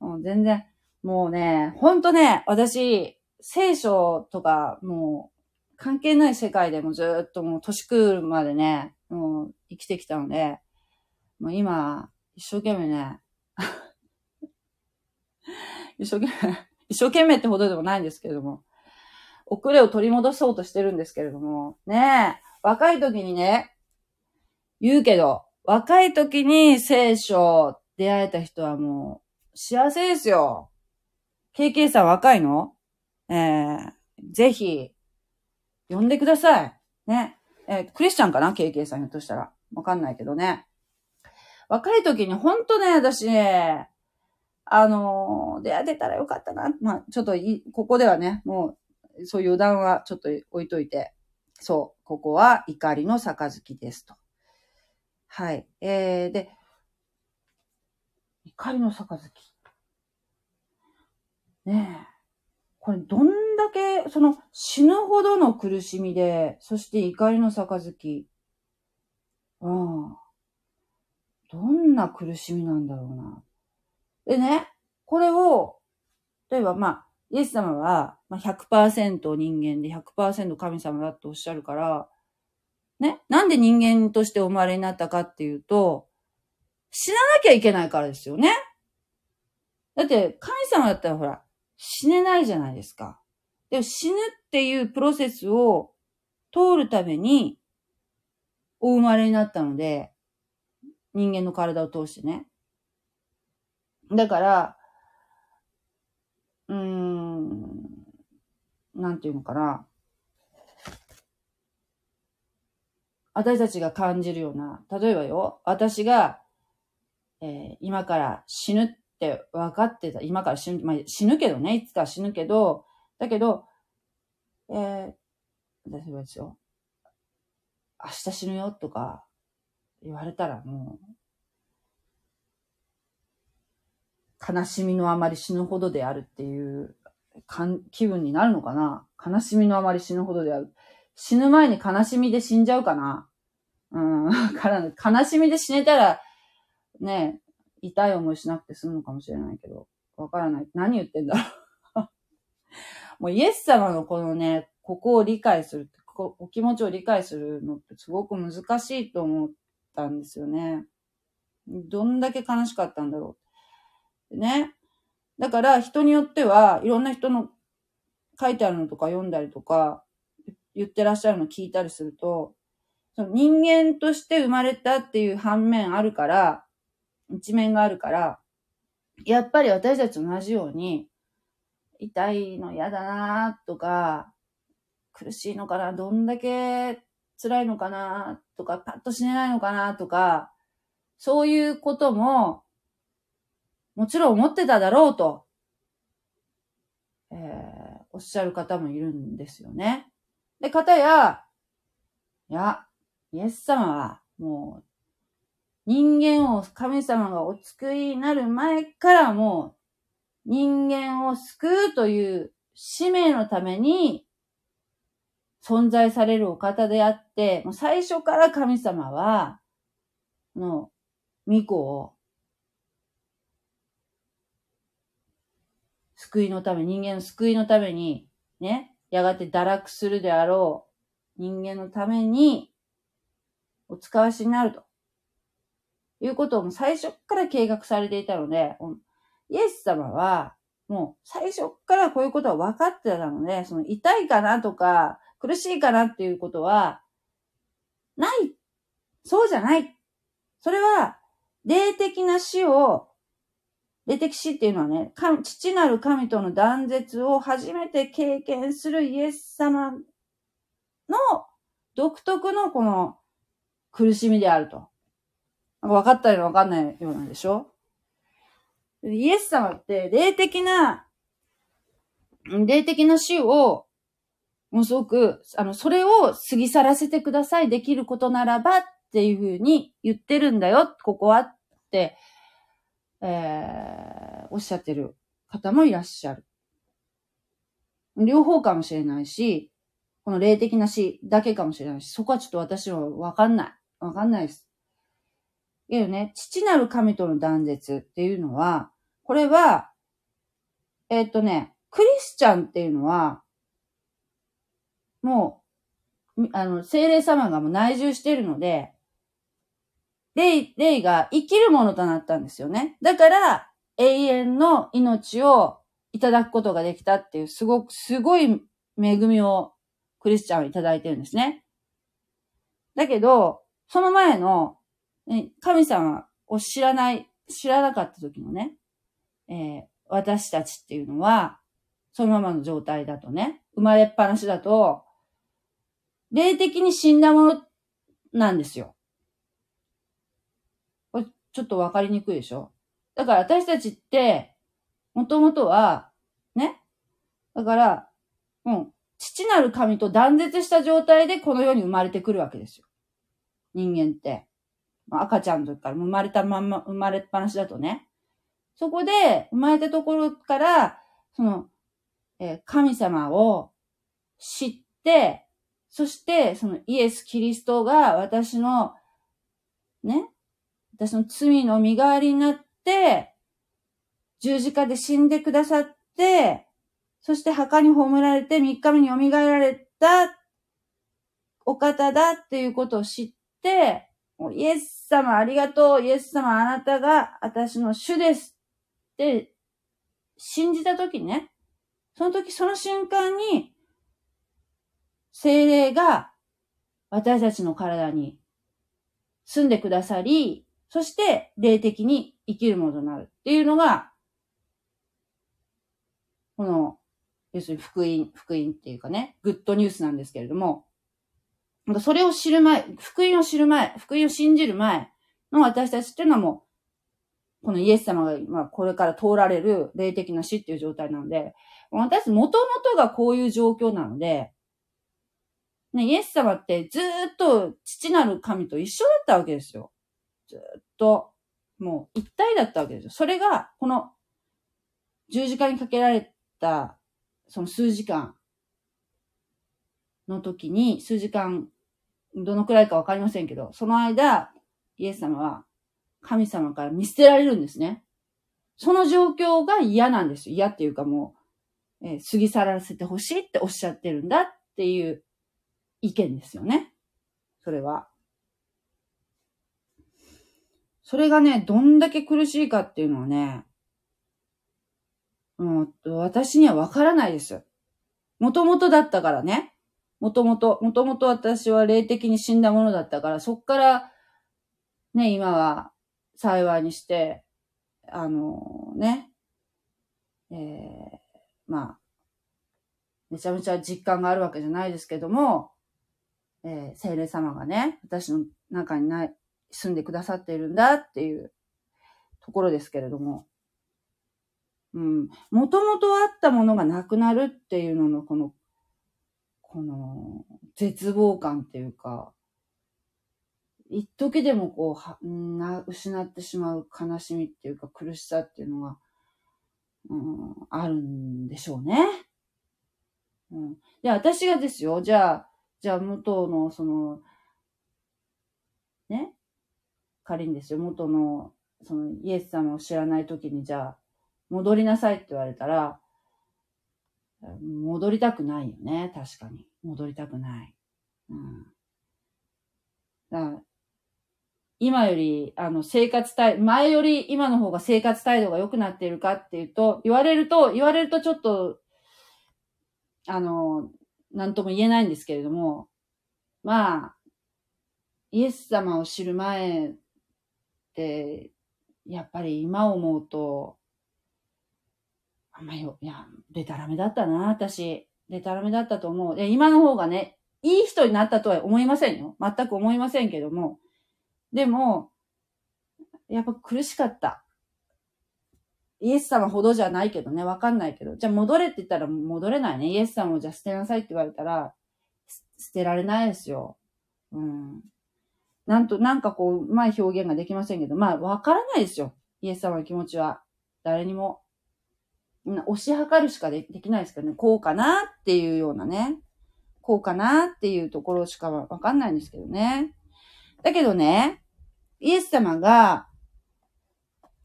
う。もう全然、もうね、ほんとね、私、聖書とか、もう、関係ない世界でもずっともう年食うまでね、もう生きてきたので、もう今、一生懸命ね、*laughs* 一生懸命、一生懸命ってほどでもないんですけれども、遅れを取り戻そうとしてるんですけれども、ねえ、若い時にね、言うけど、若い時に聖書出会えた人はもう幸せですよ。KK さん若いの？えー、ぜひ、呼んでください。ね。えー、クリスチャンかな ?KK さんひょっとしたら。わかんないけどね。若い時にほんとね、私ね、あのー、出会ってたらよかったな。まあ、ちょっとい、ここではね、もう、そういう余談はちょっと置いといて。そう、ここは怒りの杯ですと。はい。えー、で、怒りの杯。ねえ。これどんだけ、その死ぬほどの苦しみで、そして怒りの杯。うん。どんな苦しみなんだろうな。でね、これを、例えばまあ、イエス様はま100%人間で100%神様だっておっしゃるから、ね、なんで人間としてお生まれになったかっていうと、死ななきゃいけないからですよね。だって、神様だったらほら、死ねないじゃないですか。でも死ぬっていうプロセスを通るために、お生まれになったので、人間の体を通してね。だから、うーん、なんていうのかな。私たちが感じるような、例えばよ、私が、えー、今から死ぬって分かってた。今から死ぬ、まあ、死ぬけどね、いつか死ぬけど、だけど、えー、例えばですよ。明日死ぬよとか言われたらもう、悲しみのあまり死ぬほどであるっていうかん気分になるのかな悲しみのあまり死ぬほどである。死ぬ前に悲しみで死んじゃうかなうん、*laughs* から悲しみで死ねたら、ね、痛い思いしなくて済むのかもしれないけど、わからない。何言ってんだろう *laughs* もうイエス様のこのね、ここを理解するこ、お気持ちを理解するのってすごく難しいと思ったんですよね。どんだけ悲しかったんだろう。ね。だから人によっては、いろんな人の書いてあるのとか読んだりとか、言ってらっしゃるの聞いたりすると、その人間として生まれたっていう反面あるから、一面があるから、やっぱり私たち同じように、痛いの嫌だなとか、苦しいのかなどんだけ辛いのかなとか、パッと死ねないのかなとか、そういうことも、もちろん思ってただろうと、えー、おっしゃる方もいるんですよね。で、方や、いや、イエス様はもう人間を神様がお救いになる前からもう人間を救うという使命のために存在されるお方であって、もう最初から神様は、の、御子を救いのため、人間の救いのために、ね、やがて堕落するであろう人間のためにお使わしになると。いうことをも最初から計画されていたので、イエス様は、もう最初からこういうことは分かってたので、その痛いかなとか、苦しいかなっていうことは、ない。そうじゃない。それは、霊的な死を、霊的死っていうのはね、父なる神との断絶を初めて経験するイエス様の独特のこの苦しみであると。分かったり分かんないようなんでしょ？イエス様って霊的な、霊的な死を、もうすごく、あの、それを過ぎ去らせてください、できることならばっていうふうに言ってるんだよ、ここはって、えー、おっしゃってる方もいらっしゃる。両方かもしれないし、この霊的な死だけかもしれないし、そこはちょっと私はわかんない。わかんないです。けどね、父なる神との断絶っていうのは、これは、えっ、とね、クリスチャンっていうのは、もう、あの、精霊様がもう内住しているので、霊、霊が生きるものとなったんですよね。だから、永遠の命をいただくことができたっていう、すごく、すごい恵みをクリスチャンはいただいてるんですね。だけど、その前の、神様を知らない、知らなかった時のね、えー、私たちっていうのは、そのままの状態だとね、生まれっぱなしだと、霊的に死んだものなんですよ。これ、ちょっとわかりにくいでしょ？だから私たちって、もともとは、ね。だから、うん。父なる神と断絶した状態でこの世に生まれてくるわけですよ。人間って。赤ちゃんの時から生まれたまんま、生まれっぱなしだとね。そこで、生まれたところから、その、えー、神様を知って、そして、そのイエス・キリストが私の、ね、私の罪の身代わりになって、十字架で死んでくださって、そして墓に葬られて3日目に蘇られたお方だっていうことを知って、イエス様ありがとう、イエス様あなたが私の主ですって信じたときね、その時その瞬間に精霊が私たちの体に住んでくださり、そして霊的に生きるものになるっていうのが、この、要するに福音、福音っていうかね、グッドニュースなんですけれども、かそれを知る前、福音を知る前、福音を信じる前の私たちっていうのはもう、このイエス様が、まあ、これから通られる霊的な死っていう状態なので、私、もともとがこういう状況なので、ね、イエス様ってずっと父なる神と一緒だったわけですよ。ずっと、もう一体だったわけですよ。それが、この十字架にかけられた、その数時間の時に、数時間、どのくらいかわかりませんけど、その間、イエス様は神様から見捨てられるんですね。その状況が嫌なんですよ。嫌っていうかもう、えー、過ぎ去らせてほしいっておっしゃってるんだっていう意見ですよね。それは。それがね、どんだけ苦しいかっていうのはね、うん、私にはわからないです。もともとだったからね。もともと、もともと私は霊的に死んだものだったから、そっから、ね、今は幸いにして、あのね、えー、まあ、めちゃめちゃ実感があるわけじゃないですけども、えー、精霊様がね、私の中にない、住んでくださっているんだっていうところですけれども、うん、もともとあったものがなくなるっていうのの、この、この、絶望感っていうか、一時でもこう、はな、失ってしまう悲しみっていうか苦しさっていうのが、うん、あるんでしょうね。うん。で、私がですよ、じゃあ、じゃあ元の、その、ね、仮にですよ、元の、その、イエス様を知らない時に、じゃあ、戻りなさいって言われたら、戻りたくないよね、確かに。戻りたくない。うん。だ今より、あの、生活態、前より今の方が生活態度が良くなっているかっていうと、言われると、言われるとちょっと、あの、なんとも言えないんですけれども、まあ、イエス様を知る前って、やっぱり今思うと、あんまり、いや、デタラメだったな、私。デタラメだったと思う。で、今の方がね、いい人になったとは思いませんよ。全く思いませんけども。でも、やっぱ苦しかった。イエス様ほどじゃないけどね、わかんないけど。じゃあ戻れって言ったら戻れないね。イエス様をじゃあ捨てなさいって言われたら、捨てられないですよ。うん。なんと、なんかこう、うまい表現ができませんけど、まあ、わからないですよ。イエス様の気持ちは。誰にも。押し量るしかできないですけどね。こうかなっていうようなね。こうかなっていうところしかわかんないんですけどね。だけどね、イエス様が、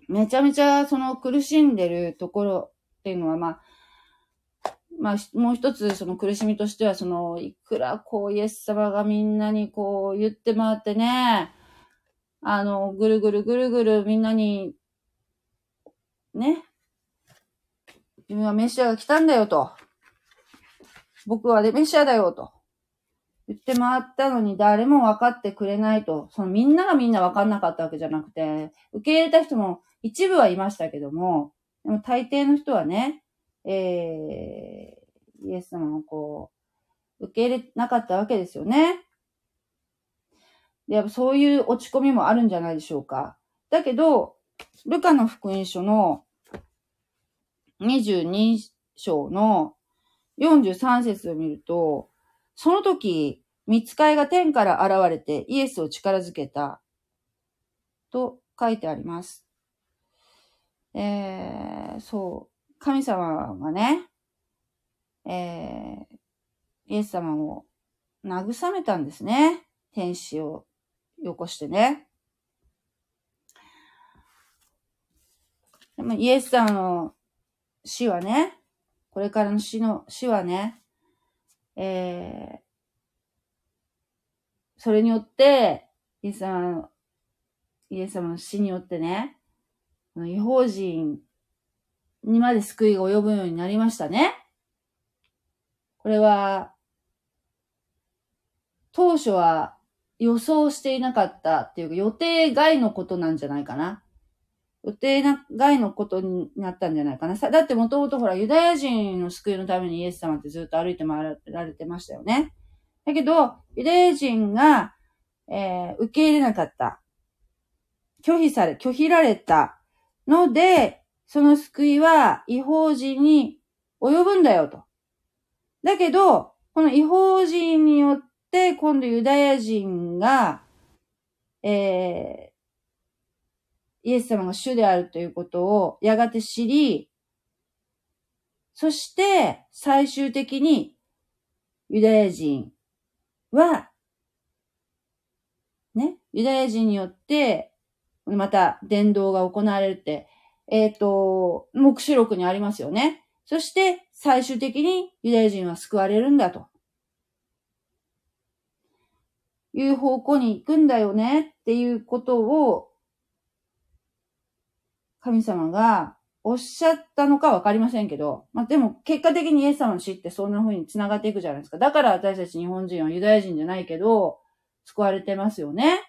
めちゃめちゃその苦しんでるところっていうのは、まあ、まあ、もう一つその苦しみとしては、その、いくらこうイエス様がみんなにこう言って回ってね、あの、ぐるぐるぐるぐるみんなに、ね、自分はメシアが来たんだよと。僕はメシアだよと言って回ったのに誰も分かってくれないと、そのみんながみんな分かんなかったわけじゃなくて、受け入れた人も一部はいましたけども、でも大抵の人はね、えー、イエス様をこう、受け入れなかったわけですよね。で、やっぱそういう落ち込みもあるんじゃないでしょうか。だけど、ルカの福音書の22章の43節を見ると、その時、見つかいが天から現れてイエスを力づけたと書いてあります。えー、そう。神様がね、えー、イエス様を慰めたんですね。天使をよこしてね。でもイエス様の死はね、これからの死の、死はね、えー、それによって、イエス様の、イエス様の死によってね、違法人にまで救いが及ぶようになりましたね。これは、当初は予想していなかったっていうか予定外のことなんじゃないかな。予定外のことになったんじゃないかな。だってもともとほらユダヤ人の救いのためにイエス様ってずっと歩いて回られてましたよね。だけど、ユダヤ人が、えー、受け入れなかった。拒否され、拒否られたので、その救いは違法人に及ぶんだよと。だけど、この違法人によって、今度ユダヤ人が、えー、イエス様が主であるということをやがて知り、そして最終的にユダヤ人は、ね、ユダヤ人によってまた伝道が行われるって、えっ、ー、と、目視録にありますよね。そして最終的にユダヤ人は救われるんだと。いう方向に行くんだよねっていうことを神様がおっしゃったのかわかりませんけど、まあ、でも結果的にイエス様の死ってそんな風に繋がっていくじゃないですか。だから私たち日本人はユダヤ人じゃないけど、救われてますよね。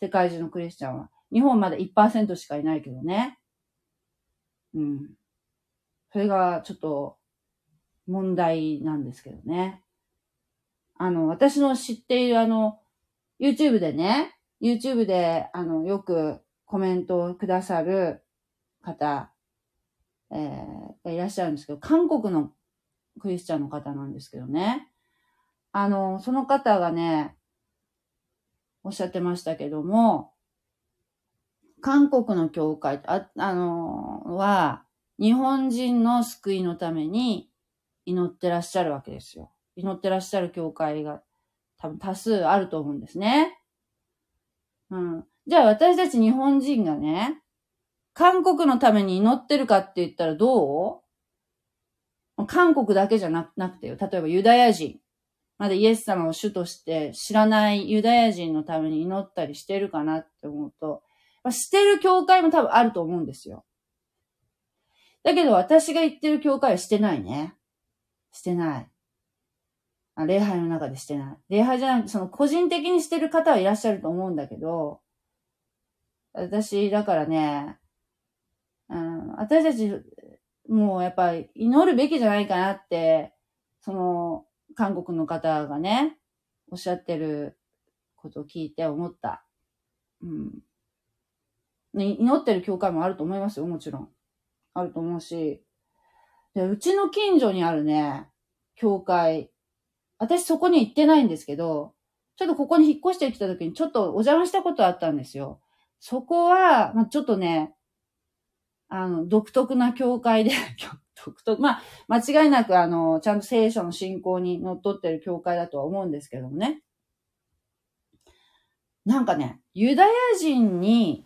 世界中のクリスチャンは。日本まだ1%しかいないけどね。うん。それがちょっと問題なんですけどね。あの、私の知っているあの、YouTube でね、YouTube であの、よくコメントをくださる方、えー、いらっしゃるんですけど、韓国のクリスチャンの方なんですけどね。あの、その方がね、おっしゃってましたけども、韓国の教会、あ、あのは、日本人の救いのために祈ってらっしゃるわけですよ。祈ってらっしゃる教会が多分多数あると思うんですね。うん。じゃあ私たち日本人がね、韓国のために祈ってるかって言ったらどう？韓国だけじゃなくてよ。例えばユダヤ人。まだイエス様を主として知らないユダヤ人のために祈ったりしてるかなって思うと、まあ、してる教会も多分あると思うんですよ。だけど私が言ってる教会はしてないね。してない。あ礼拝の中でしてない。礼拝じゃなくて、その個人的にしてる方はいらっしゃると思うんだけど、私、だからね、うん、私たち、もうやっぱり祈るべきじゃないかなって、その、韓国の方がね、おっしゃってることを聞いて思った。うん。祈ってる教会もあると思いますよ、もちろん。あると思うし。で、うちの近所にあるね、教会。私そこに行ってないんですけど、ちょっとここに引っ越してきた時にちょっとお邪魔したことあったんですよ。そこは、まあ、ちょっとね、あの、独特な教会で *laughs* 独特、まあ、間違いなくあの、ちゃんと聖書の信仰に則っってる教会だとは思うんですけどもね。なんかね、ユダヤ人に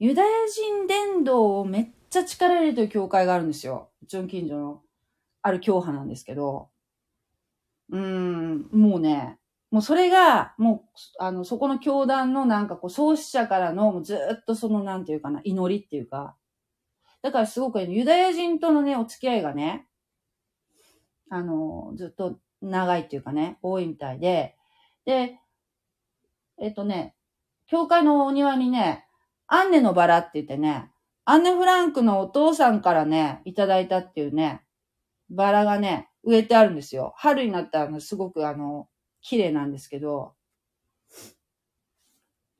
ユダヤ人伝道をめっちゃ力入れてる教会があるんですよ。うちの近所のある教派なんですけど。うーん、もうね、もうそれが、もう、あの、そこの教団のなんかこう、創始者からのずっとその、なんていうかな、祈りっていうか。だからすごくユダヤ人とのね、お付き合いがね、あの、ずっと長いっていうかね、多いみたいで、で、えっとね、教会のお庭にね、アンネのバラって言ってね、アンネ・フランクのお父さんからね、いただいたっていうね、バラがね、植えてあるんですよ。春になったらすごくあの、綺麗なんですけど、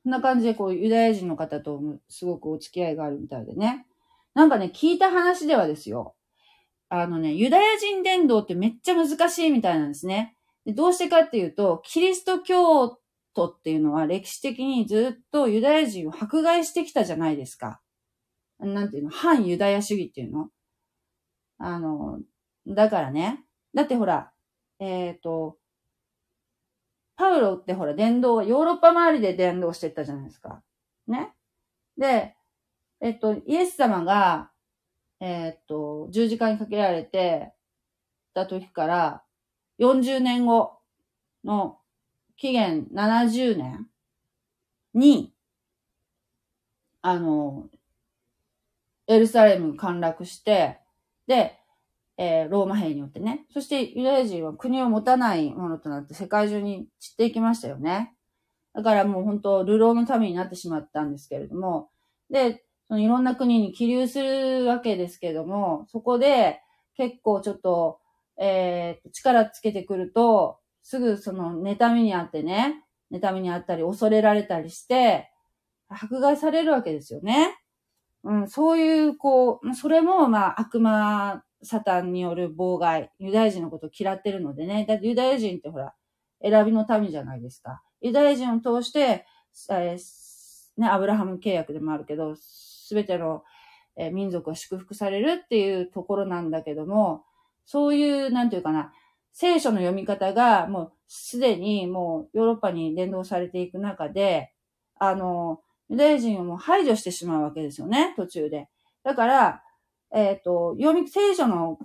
こんな感じでこう、ユダヤ人の方とすごくお付き合いがあるみたいでね。なんかね、聞いた話ではですよ。あのね、ユダヤ人伝道ってめっちゃ難しいみたいなんですね。でどうしてかっていうと、キリスト教徒っていうのは歴史的にずっとユダヤ人を迫害してきたじゃないですか。なんていうの？反ユダヤ主義っていうの？あの、だからね。だってほら、えっ、ー、と、パウロってほら、伝道ヨーロッパ周りで伝道してったじゃないですか。ね？で、えっと、イエス様が、えっと、十字架にかけられてた時から40年後の紀元70年に、あの、エルサレム陥落して、で、えー、ローマ兵によってね。そしてユダヤ人は国を持たないものとなって世界中に散っていきましたよね。だからもう本当、流浪の民になってしまったんですけれども、で、そのいろんな国に起流するわけですけども、そこで結構ちょっと、えー、力つけてくると、すぐその妬みにあってね、妬みにあったり恐れられたりして、迫害されるわけですよね。うん、そういう、こう、それも、まあ、悪魔サタンによる妨害、ユダヤ人のことを嫌ってるのでね。だってユダヤ人ってほら、選びの民じゃないですか。ユダヤ人を通して、えー、ね、アブラハム契約でもあるけど、すべての、え、民族が祝福されるっていうところなんだけども、そういう、なんていうかな、聖書の読み方がもうすでにもうヨーロッパに伝導されていく中で、あの、ユダヤ人をもう排除してしまうわけですよね、途中で。だから、えっ、ー、と、読み、聖書の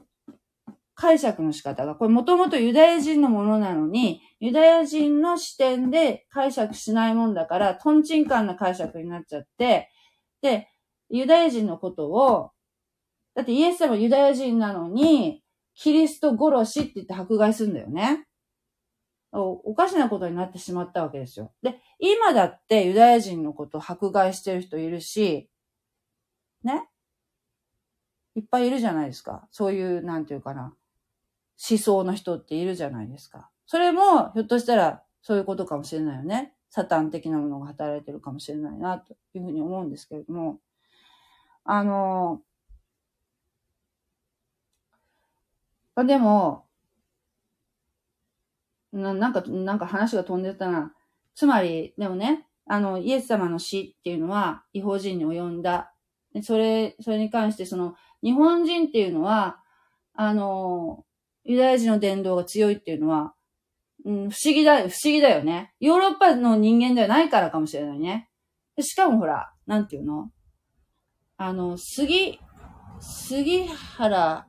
解釈の仕方が、これもともとユダヤ人のものなのに、ユダヤ人の視点で解釈しないもんだから、トンチンカンな解釈になっちゃって、で、ユダヤ人のことを、だってイエス様ユダヤ人なのに、キリスト殺しって言って迫害するんだよね。おかしなことになってしまったわけですよ。で、今だってユダヤ人のことを迫害してる人いるし、ね？いっぱいいるじゃないですか。そういう、なんていうかな、思想の人っているじゃないですか。それも、ひょっとしたら、そういうことかもしれないよね。サタン的なものが働いてるかもしれないな、というふうに思うんですけれども、あの、あでも、ななんか、なんか話が飛んでたな。つまり、でもね、あの、イエス様の死っていうのは、違法人に及んだ。それ、それに関して、その、日本人っていうのは、あの、ユダヤ人の伝道が強いっていうのは、うん、不思議だ、不思議だよね。ヨーロッパの人間ではないからかもしれないね。しかもほら、なんていうの？あの、杉、杉原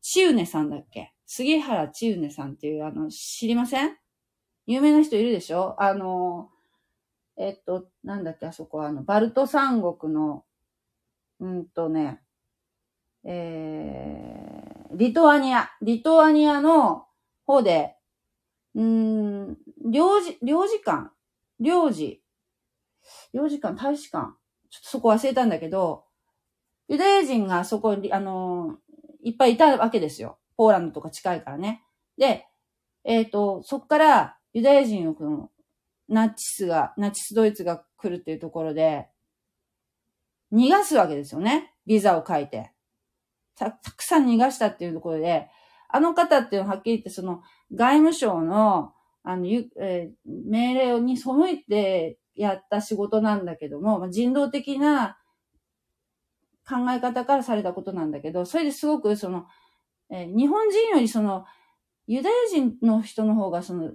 千畝さんだっけ？杉原千畝さんっていう、あの、知りません？有名な人いるでしょ？あの、えっと、なんだっけ、あそこ、あの、バルト三国の、うんとね、えー、リトアニア、リトアニアの方で、うん、領事、領事館、領事、領事館、大使館、ちょっとそこ忘れたんだけど、ユダヤ人がそこに、あのいっぱいいたわけですよ。ポーランドとか近いからね。で、えっ、ー、と、そっからユダヤ人をこの、ナチスが、ナチスドイツが来るっていうところで、逃がすわけですよね。ビザを書いて。た、たくさん逃がしたっていうところで、あの方っていうのははっきり言ってその外務省の、あの、えー、命令に背いてやった仕事なんだけども、まあ、人道的な考え方からされたことなんだけど、それですごくその、えー、日本人よりその、ユダヤ人の人の方がその、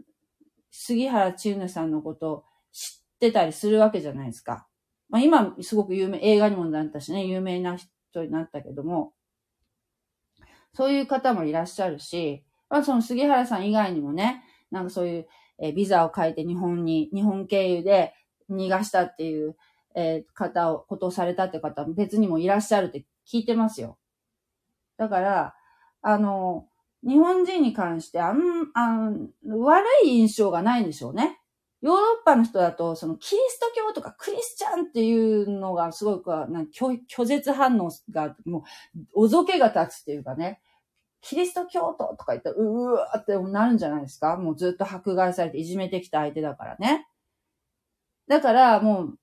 杉原千畝さんのことを知ってたりするわけじゃないですか。まあ今すごく有名、映画にもなったしね、有名な人になったけども、そういう方もいらっしゃるし、まあその杉原さん以外にもね、なんかそういう、えー、ビザを書いて日本に、日本経由で逃がしたっていう、えー、方を、ことをされたって方も別にもいらっしゃるって聞いてますよ。だから、あの、日本人に関してあん、あん、悪い印象がないんでしょうね。ヨーロッパの人だと、そのキリスト教とかクリスチャンっていうのがすごく、なん拒拒絶反応が、もう、おぞけが立つっていうかね、キリスト教徒とか言ったら、うわーってなるんじゃないですかもうずっと迫害されていじめてきた相手だからね。だからもう、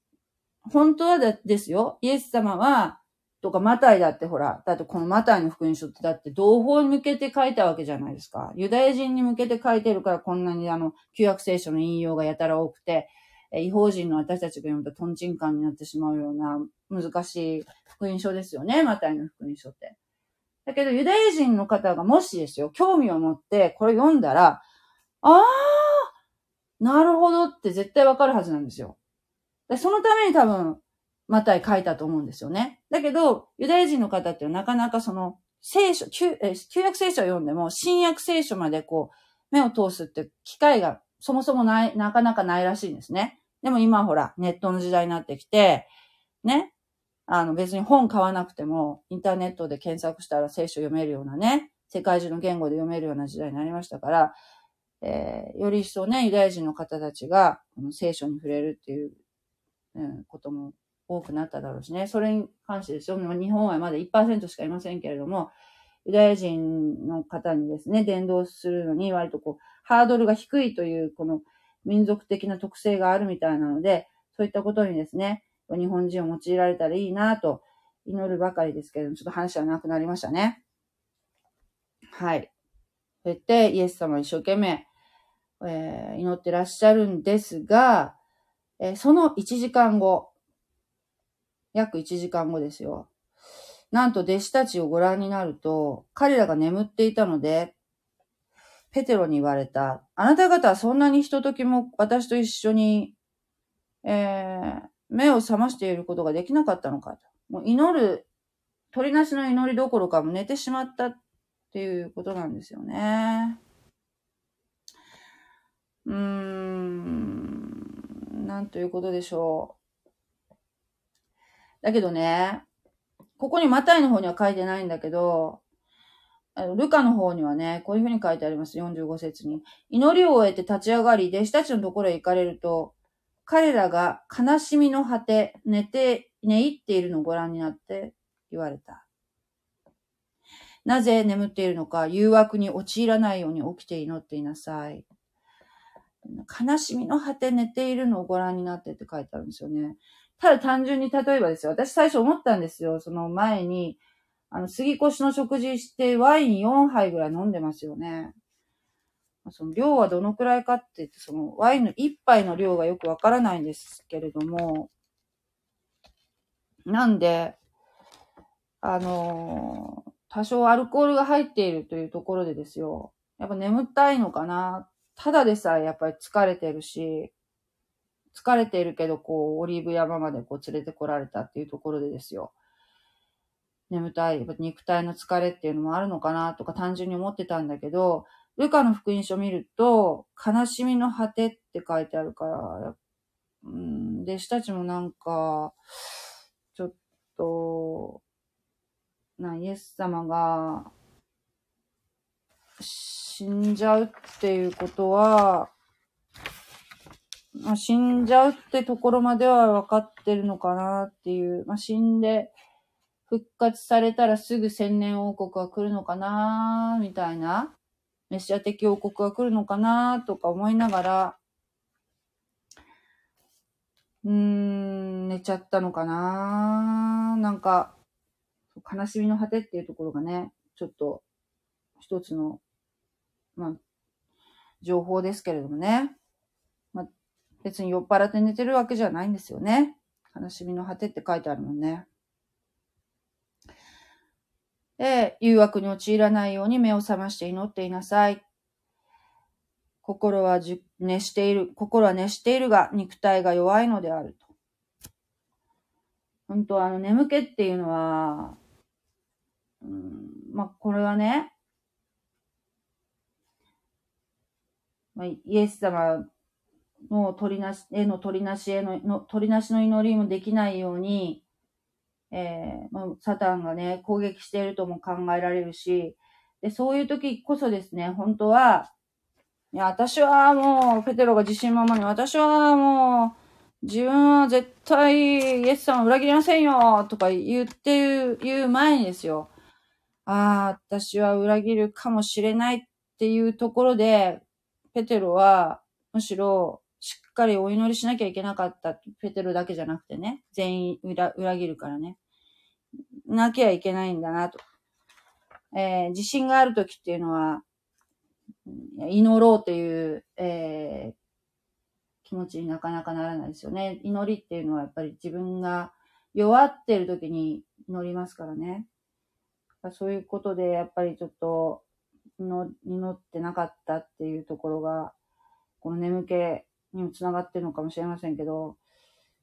本当はですよ。イエス様は、とか、マタイだってほら、だってこのマタイの福音書ってだって同胞に向けて書いたわけじゃないですか。ユダヤ人に向けて書いてるからこんなにあの、旧約聖書の引用がやたら多くて、え違法人の私たちが読むとトンチンカンになってしまうような難しい福音書ですよね、マタイの福音書って。だけど、ユダヤ人の方がもしですよ、興味を持ってこれ読んだら、あー、なるほどって絶対わかるはずなんですよ。そのために多分、マタイ書いたと思うんですよね。だけど、ユダヤ人の方ってなかなかその、聖書、旧旧約聖書を読んでも、新約聖書までこう、目を通すって機会がそもそもない、なかなかないらしいんですね。でも今ほら、ネットの時代になってきて、ね、あの別に本買わなくても、インターネットで検索したら聖書読めるようなね、世界中の言語で読めるような時代になりましたから、えー、より一層ね、ユダヤ人の方たちが、この聖書に触れるっていう、うん、ことも多くなっただろうしね。それに関してですよ。日本はまだ1%しかいませんけれども、ユダヤ人の方にですね、伝道するのに割とこう、ハードルが低いという、この民族的な特性があるみたいなので、そういったことにですね、日本人を用いられたらいいなと祈るばかりですけれども、ちょっと話はなくなりましたね。はい。そうやってイエス様一生懸命、えー、祈ってらっしゃるんですが、えー、その1時間後、約1時間後ですよ。なんと弟子たちをご覧になると、彼らが眠っていたので、ペテロに言われた。あなた方はそんなにひとときも私と一緒に、えー、目を覚ましていることができなかったのかと。もう祈る、鳥なしの祈りどころかも寝てしまったっていうことなんですよね。うーん、なんということでしょう。だけどね、ここにマタイの方には書いてないんだけど、あのルカの方にはね、こういうふうに書いてあります。45節に。祈りを終えて立ち上がり、弟子たちのところへ行かれると、彼らが悲しみの果て、寝て、寝入っているのをご覧になって言われた。なぜ眠っているのか、誘惑に陥らないように起きて祈っていなさい。悲しみの果て寝ているのをご覧になってって書いてあるんですよね。ただ単純に例えばですよ。私最初思ったんですよ。その前に、あの、杉越の食事してワイン4杯ぐらい飲んでますよね。その量はどのくらいかって言って、そのワインの1杯の量がよくわからないんですけれども、なんで、あの、多少アルコールが入っているというところでですよ。やっぱ眠たいのかな。ただでさえやっぱり疲れてるし、疲れているけど、こう、オリーブ山までこう連れてこられたっていうところでですよ。眠たい、肉体の疲れっていうのもあるのかなとか単純に思ってたんだけど、ルカの福音書見ると、悲しみの果てって書いてあるから、うん、弟子たちもなんか、ちょっと、な、イエス様が、死んじゃうっていうことは、まあ、死んじゃうってところまでは分かってるのかなっていう、まあ、死んで復活されたらすぐ千年王国が来るのかなみたいなメシア的王国が来るのかなとか思いながら、うーん、寝ちゃったのかな。なんか、悲しみの果てっていうところがね、ちょっと、一つの、まあ、情報ですけれどもね。まあ、別に酔っ払って寝てるわけじゃないんですよね。悲しみの果てって書いてあるもんね。で、誘惑に陥らないように目を覚まして祈っていなさい。心はじ熱している、心は熱しているが、肉体が弱いのであると。本当あの、眠気っていうのは、うん、まあ、これはね、まあ、イエス様の取りなし、への取りなしへの、の取りなしの祈りもできないように、えー、まあ、サタンがね、攻撃しているとも考えられるし、で、そういう時こそですね、本当は、いや、私はもう、ペテロが自信満々に、私はもう、自分は絶対、イエスさんを裏切りませんよとか言ってる、言う前にですよ。ああ、私は裏切るかもしれないっていうところで、ペテロは、むしろ、しっかりお祈りしなきゃいけなかった。ペテロだけじゃなくてね。全員裏裏切るからね。なきゃいけないんだなと。えー、自信があるときっていうのは、祈ろうっていう、えー、気持ちになかなかならないですよね。祈りっていうのはやっぱり自分が弱ってる時に祈りますからね。そういうことでやっぱりちょっとの祈ってなかったっていうところが、この眠気にもつながってるのかもしれませんけど、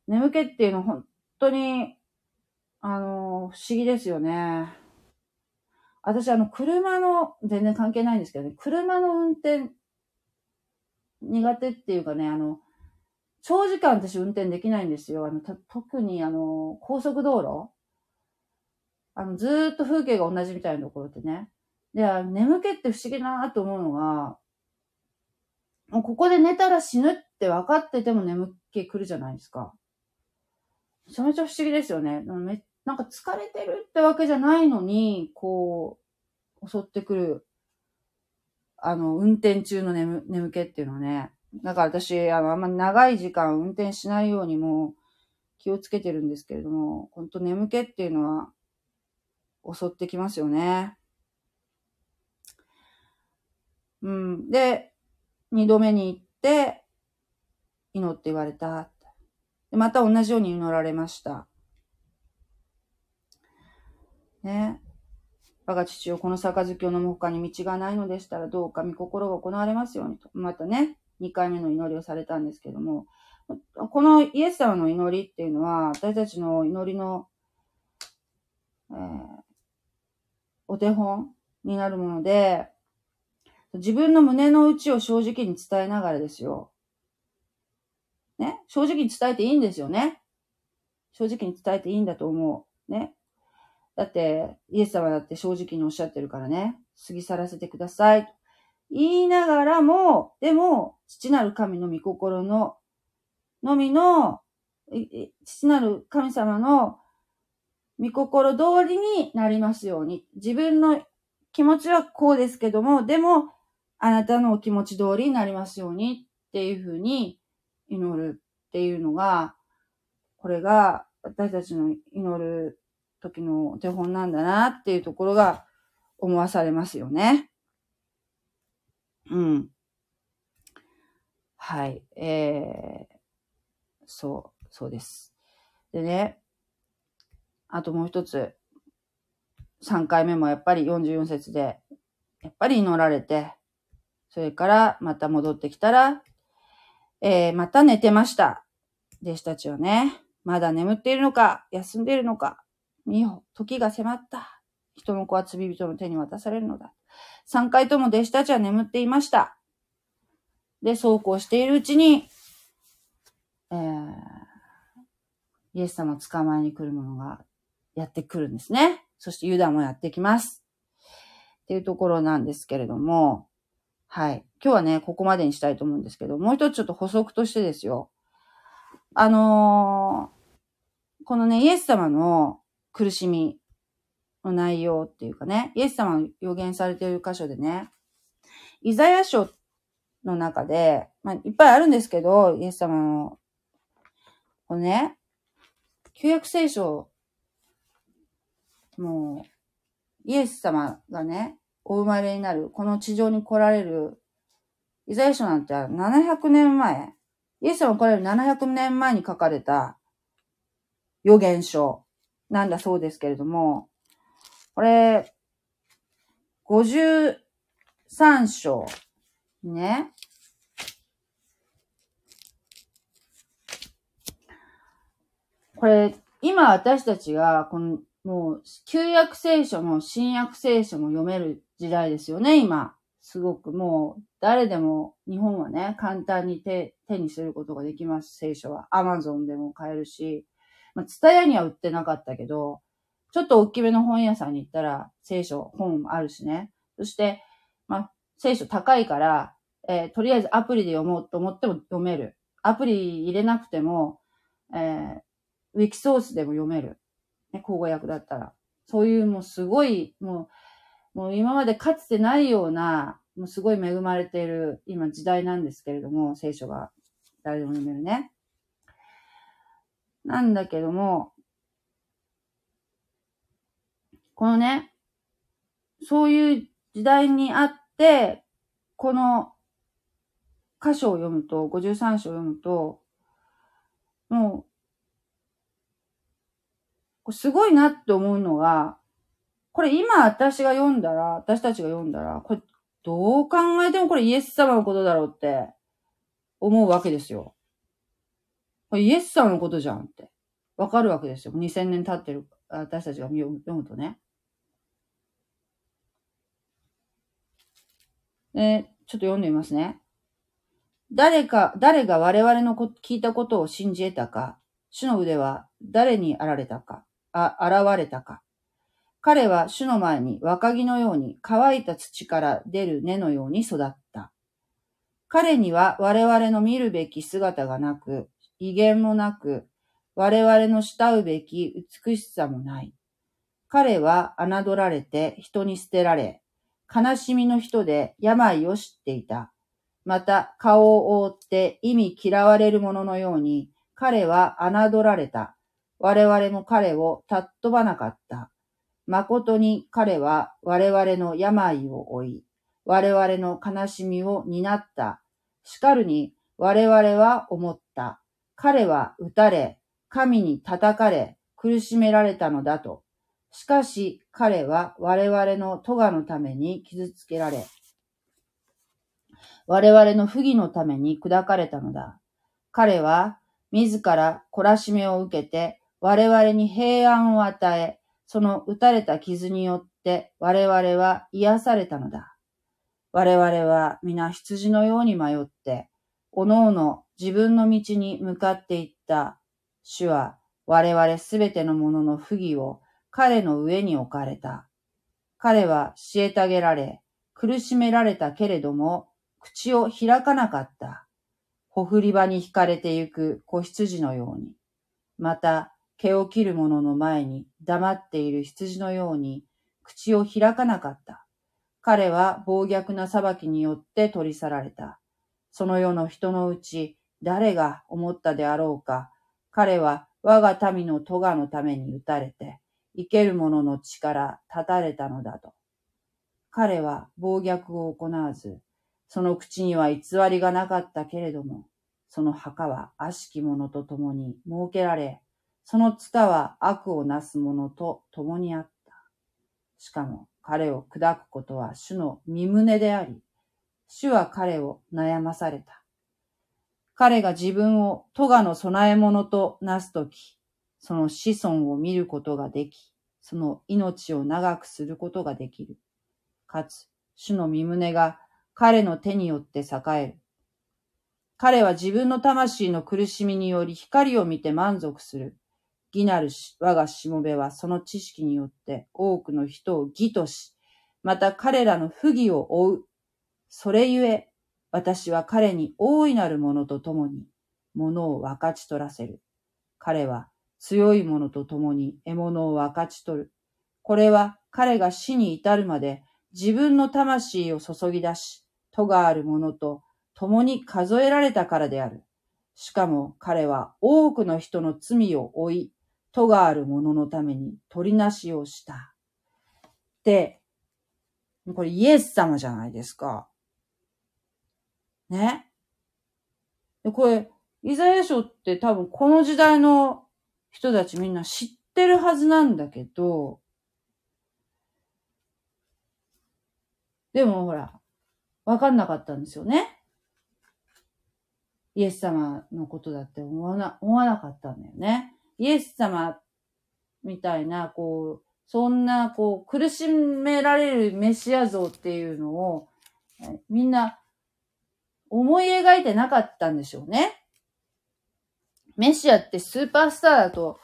眠気っていうのは本当に、あの、不思議ですよね。私、あの、車の、全然関係ないんですけどね、車の運転、苦手っていうかね、あの、長時間私運転できないんですよ。あの、特にあの、高速道路あの、ずーっと風景が同じみたいなところってね。で、眠気って不思議だなと思うのが、もうここで寝たら死ぬって分かってても眠気来るじゃないですか。めちゃめちゃ不思議ですよね。なんか疲れてるってわけじゃないのに、こう、襲ってくる、あの、運転中の眠、眠気っていうのはね。だから私、あの、あんま長い時間運転しないようにも気をつけてるんですけれども、本当眠気っていうのは襲ってきますよね。うん。で、二度目に行って、祈って言われた。でまた同じように祈られました。ね。我が父をこの杯を飲む他に道がないのでしたら、どうか御心が行われますようにと。またね、二回目の祈りをされたんですけども、このイエス様の祈りっていうのは、私たちの祈りの、えー、お手本になるもので、自分の胸の内を正直に伝えながらですよ。ね？正直に伝えていいんですよね？正直に伝えていいんだと思う。ね？だって、イエス様だって正直におっしゃってるからね。過ぎ去らせてください。言いながらも、でも、父なる神の御心の、のみの、父なる神様の御心通りになりますように。自分の気持ちはこうですけども、でも、あなたのお気持ち通りになりますようにっていうふうに祈るっていうのが、これが私たちの祈る時の手本なんだなっていうところが思わされますよね。うん。はい。えー、そう、そうです。でね、あともう一つ、3回目もやっぱり44節で、やっぱり祈られて、それからまた戻ってきたら、えー、また寝てました。弟子たちはね、まだ眠っているのか、休んでいるのか、見よ、時が迫った。人の子は罪人の手に渡されるのだ。三回とも弟子たちは眠っていました。で、そうこうしているうちに、えー、イエス様を捕まえに来る者がやってくるんですね。そしてユダもやってきます。っていうところなんですけれども、はい。今日はね、ここまでにしたいと思うんですけど、もう一つちょっと補足としてですよ。あのー、このね、イエス様の苦しみの内容っていうかね、イエス様の予言されている箇所でね、イザヤ書の中で、まあ、いっぱいあるんですけど、イエス様の、このね、旧約聖書、もう、イエス様がね、お生まれになる、この地上に来られる、イザヤ書なんて700年前、イエス様来られる700年前に書かれた予言書なんだそうですけれども、これ、53章ね。これ、今私たちが、この、もう、旧約聖書も新約聖書も読める時代ですよね、今。すごくもう、誰でも日本はね、簡単に手手にすることができます、聖書は。アマゾンでも買えるし、まあ、ツタヤには売ってなかったけど、ちょっと大きめの本屋さんに行ったら、聖書、本あるしね。そして、まあ、聖書高いから、えー、とりあえずアプリで読もうと思っても読める。アプリ入れなくても、えー、ウィキソースでも読める。ね、口語訳だったら。そういうもうすごい、もう、もう今までかつてないような、もうすごい恵まれている今時代なんですけれども、聖書が誰でも読めるね。なんだけども、このね、そういう時代にあって、この箇所を読むと、53章を読むと、もうう、すごいなって思うのが、これ今私が読んだら、私たちが読んだら、これどう考えてもこれイエス様のことだろうって思うわけですよ。これイエス様のことじゃんって。わかるわけですよ。2000年経ってる私たちが読むとね。えちょっと読んでみますね。誰か、誰が我々のこ聞いたことを信じ得たか、主の腕は誰にあられたか、あ現れたか。彼は主の前に若木のように乾いた土から出る根のように育った。彼には我々の見るべき姿がなく、威厳もなく、我々の慕うべき美しさもない。彼は侮られて人に捨てられ、悲しみの人で病を知っていた。また顔を覆って意味嫌われる者のように、彼は侮られた。我々も彼を尊ばなかった。誠に彼は我々の病を負い、我々の悲しみを担った。しかるに我々は思った。彼は撃たれ、神に叩かれ、苦しめられたのだと。しかし彼は我々の咎のために傷つけられ、我々の不義のために砕かれたのだ。彼は自ら懲らしめを受けて我々に平安を与え、その打たれた傷によって我々は癒されたのだ。我々は皆羊のように迷って、おのおの自分の道に向かっていった。主は我々すべてのものの不義を彼の上に置かれた。彼は虐げられ、苦しめられたけれども、口を開かなかった。ほふり場に惹かれてゆく子羊のように。また、毛を切る者の前に黙っている羊のように、口を開かなかった。彼は暴虐な裁きによって取り去られた。その世の人のうち、誰が思ったであろうか。彼は我が民の咎のために打たれて、生ける者の力立たれたのだと。彼は暴虐を行わず、その口には偽りがなかったけれども、その墓は悪しき者と共に設けられ、そのツタは悪をなす者と共にあった。しかも彼を砕くことは主の身胸であり、主は彼を悩まされた。彼が自分を咎の備え物となすとき、その子孫を見ることができ、その命を長くすることができる。かつ、主の身胸が彼の手によって栄える。彼は自分の魂の苦しみにより光を見て満足する。義なる我がしもべはその知識によって多くの人を義とし、また彼らの不義を追う。それゆえ、私は彼に大いなるものと共に、ものを分かち取らせる。彼は強い者と共に獲物を分かち取る。これは彼が死に至るまで自分の魂を注ぎ出し、戸がある者と共に数えられたからである。しかも彼は多くの人の罪を負い、戸がある者のために取りなしをした。で、これイエス様じゃないですか。ね。で、これ、イザヤ書って多分この時代の人たちみんな知ってるはずなんだけど、でもほら、わかんなかったんですよね。イエス様のことだって思わな、思わなかったんだよね。イエス様みたいな、こう、そんな、こう、苦しめられるメシア像っていうのを、みんな思い描いてなかったんでしょうね。メシアってスーパースターだと、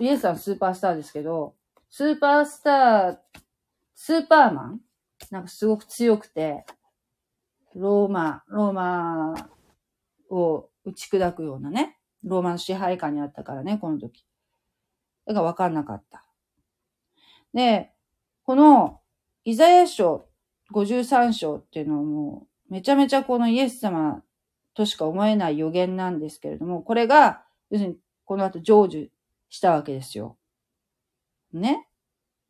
イエスさんスーパースターですけど、スーパースター、スーパーマン？なんかすごく強くて、ローマ、ローマを打ち砕くようなね、ローマの支配下にあったからね、この時。だから分かんなかった。で、この、イザヤ書53章っていうのはもう、めちゃめちゃこのイエス様としか思えない予言なんですけれども、これが、要するにこの後成就したわけですよ。ね？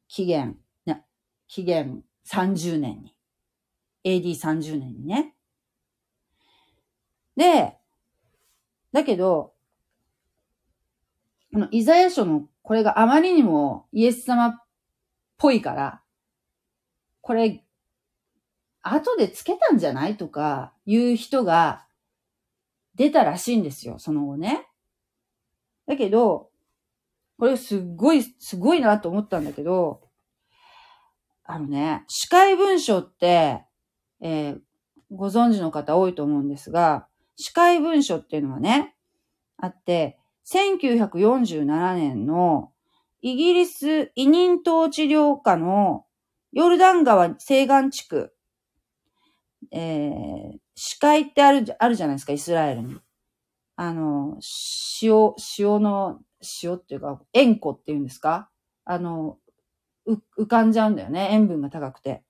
期限、ね、期限30年に。AD30 年にね。で、だけど、このイザヤ書のこれがあまりにもイエス様っぽいから、これ、後でつけたんじゃない？とかいう人が出たらしいんですよ、その後ね。だけど、これすっごい、すごいなと思ったんだけど、あのね、司会文書って、えー、ご存知の方多いと思うんですが、司会文書っていうのはね、あって、1947年のイギリス委任統治領下のヨルダン川西岸地区、えー、司会ってある、あるじゃないですか、イスラエルに。あの、塩、塩の、塩っていうか、塩湖っていうんですか？あの、浮かんじゃうんだよね。塩分が高くて。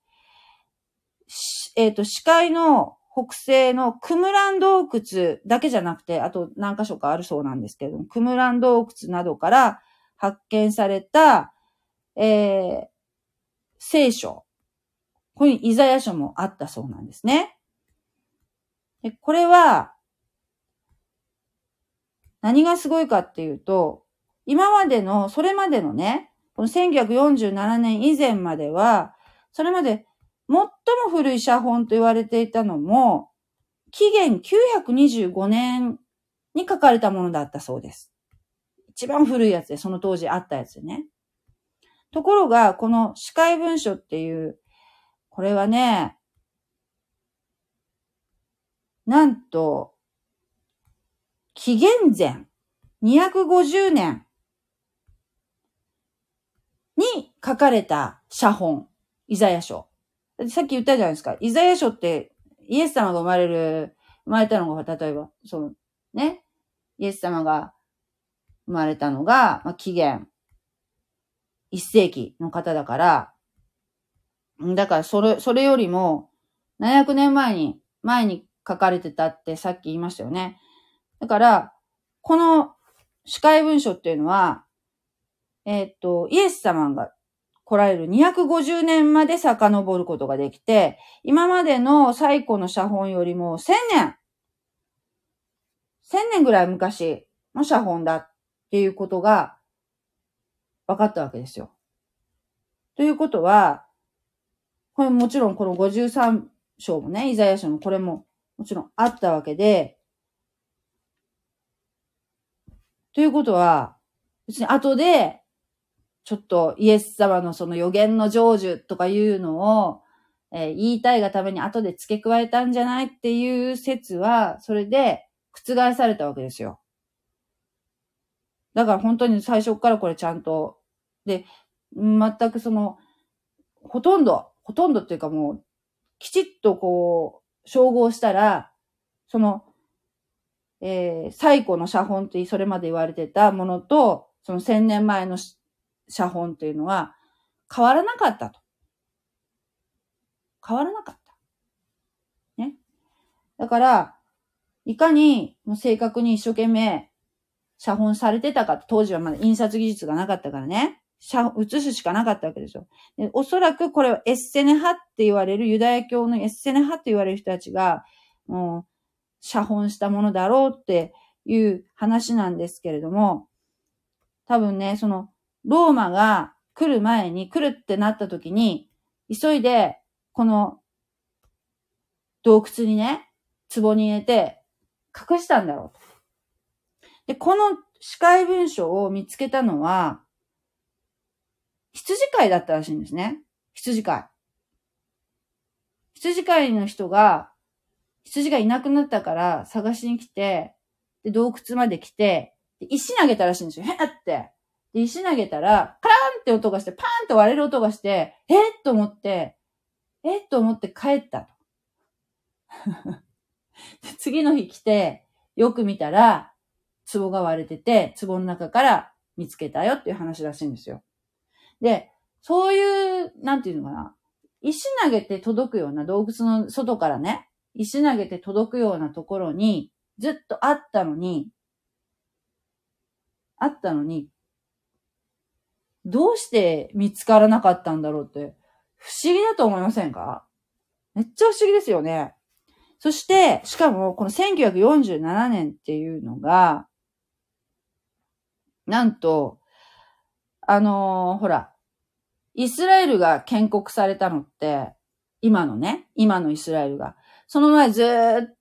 えっ、ー、と、視界の北西のクムラン洞窟だけじゃなくて、あと何箇所かあるそうなんですけれども、クムラン洞窟などから発見された、えー、聖書。ここにイザヤ書もあったそうなんですね。でこれは、何がすごいかっていうと、今までの、それまでのね、この1947年以前までは、それまで最も古い写本と言われていたのも、紀元925年に書かれたものだったそうです。一番古いやつで、その当時あったやつね。ところが、この司会文書っていう、これはね、なんと、紀元前250年に書かれた写本、イザヤ書。さっき言ったじゃないですか。イザヤ書ってイエス様が生まれる、生まれたのが、例えば、その、ね、イエス様が生まれたのが、まあ、紀元一世紀の方だから、だからそれ、それよりも700年前に、前に書かれてたってさっき言いましたよね。だから、この司会文書っていうのは、えっ、と、イエス様が来られる250年まで遡ることができて、今までの最古の写本よりも1000年、1000年ぐらい昔の写本だっていうことが分かったわけですよ。ということは、これもちろんこの53章もね、イザヤ書もこれももちろんあったわけで、ということは、別に後で、ちょっとイエス様のその予言の成就とかいうのを、えー、言いたいがために後で付け加えたんじゃないっていう説は、それで覆されたわけですよ。だから本当に最初からこれちゃんと、で、全くその、ほとんど、ほとんどっていうかもう、きちっとこう、照合したら、その、えー、最古の写本ってそれまで言われてたものと、その千年前の写本っていうのは変わらなかったと。変わらなかった。ね。だから、いかにもう正確に一生懸命写本されてたか、当時はまだ印刷技術がなかったからね。写写すしかなかったわけですよ。でおそらくこれはエッセネ派って言われる、ユダヤ教のエッセネ派って言われる人たちが、もう、写本したものだろうっていう話なんですけれども、多分ね、その、ローマが来る前に、来るってなった時に、急いで、この洞窟にね、壺に入れて隠したんだろう。で、この司会文書を見つけたのは、羊飼いだったらしいんですね。羊飼い。羊飼いの人が、羊がいなくなったから探しに来て、で、洞窟まで来て、石投げたらしいんですよ。へって。で、石投げたら、カラーンって音がして、パーンって割れる音がして、えっと思って、えと思って帰ったと。*laughs* 次の日来て、よく見たら、壺が割れてて、壺の中から見つけたよっていう話らしいんですよ。で、そういう、なんていうのかな。石投げて届くような洞窟の外からね、石投げて届くようなところに、ずっとあったのに、あったのに、どうして見つからなかったんだろうって、不思議だと思いませんか？めっちゃ不思議ですよね。そして、しかも、この1947年っていうのが、なんと、あのー、ほら、イスラエルが建国されたのって、今のね、今のイスラエルが。その前ずっ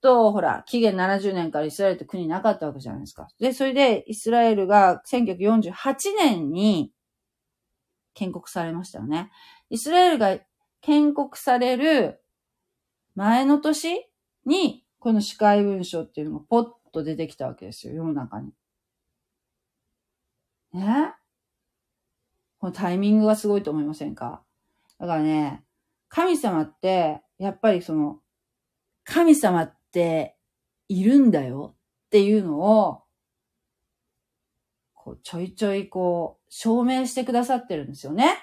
と、ほら、紀元70年からイスラエルって国なかったわけじゃないですか。で、それでイスラエルが1948年に建国されましたよね。イスラエルが建国される前の年に、この司会文書っていうのがポッと出てきたわけですよ、世の中に。ね？このタイミングがすごいと思いませんか？だからね、神様って、やっぱりその、神様っているんだよっていうのを、こうちょいちょいこう、証明してくださってるんですよね。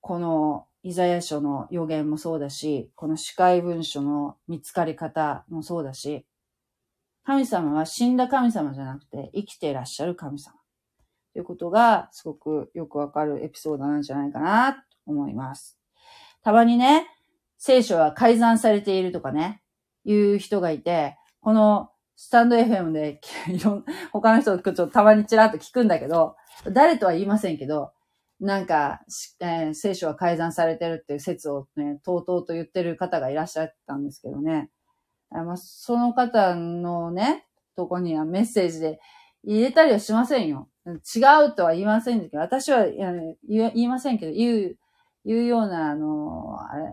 このイザヤ書の予言もそうだし、この司会文書の見つかり方もそうだし、神様は死んだ神様じゃなくて生きていらっしゃる神様。ということがすごくよくわかるエピソードなんじゃないかなと思います。たまにね、聖書は改ざんされているとかね、いう人がいて、このスタンド FM で *laughs* いろん他の人ちょっとたまにちらっと聞くんだけど、誰とは言いませんけど、なんか、えー、聖書は改ざんされてるっていう説をね、とうとうと言ってる方がいらっしゃったんですけどね。あまあ、その方のね、とこにはメッセージで入れたりはしませんよ。違うとは言いませんけど、私は言いませんけど、言う、言うような、あの、あれ、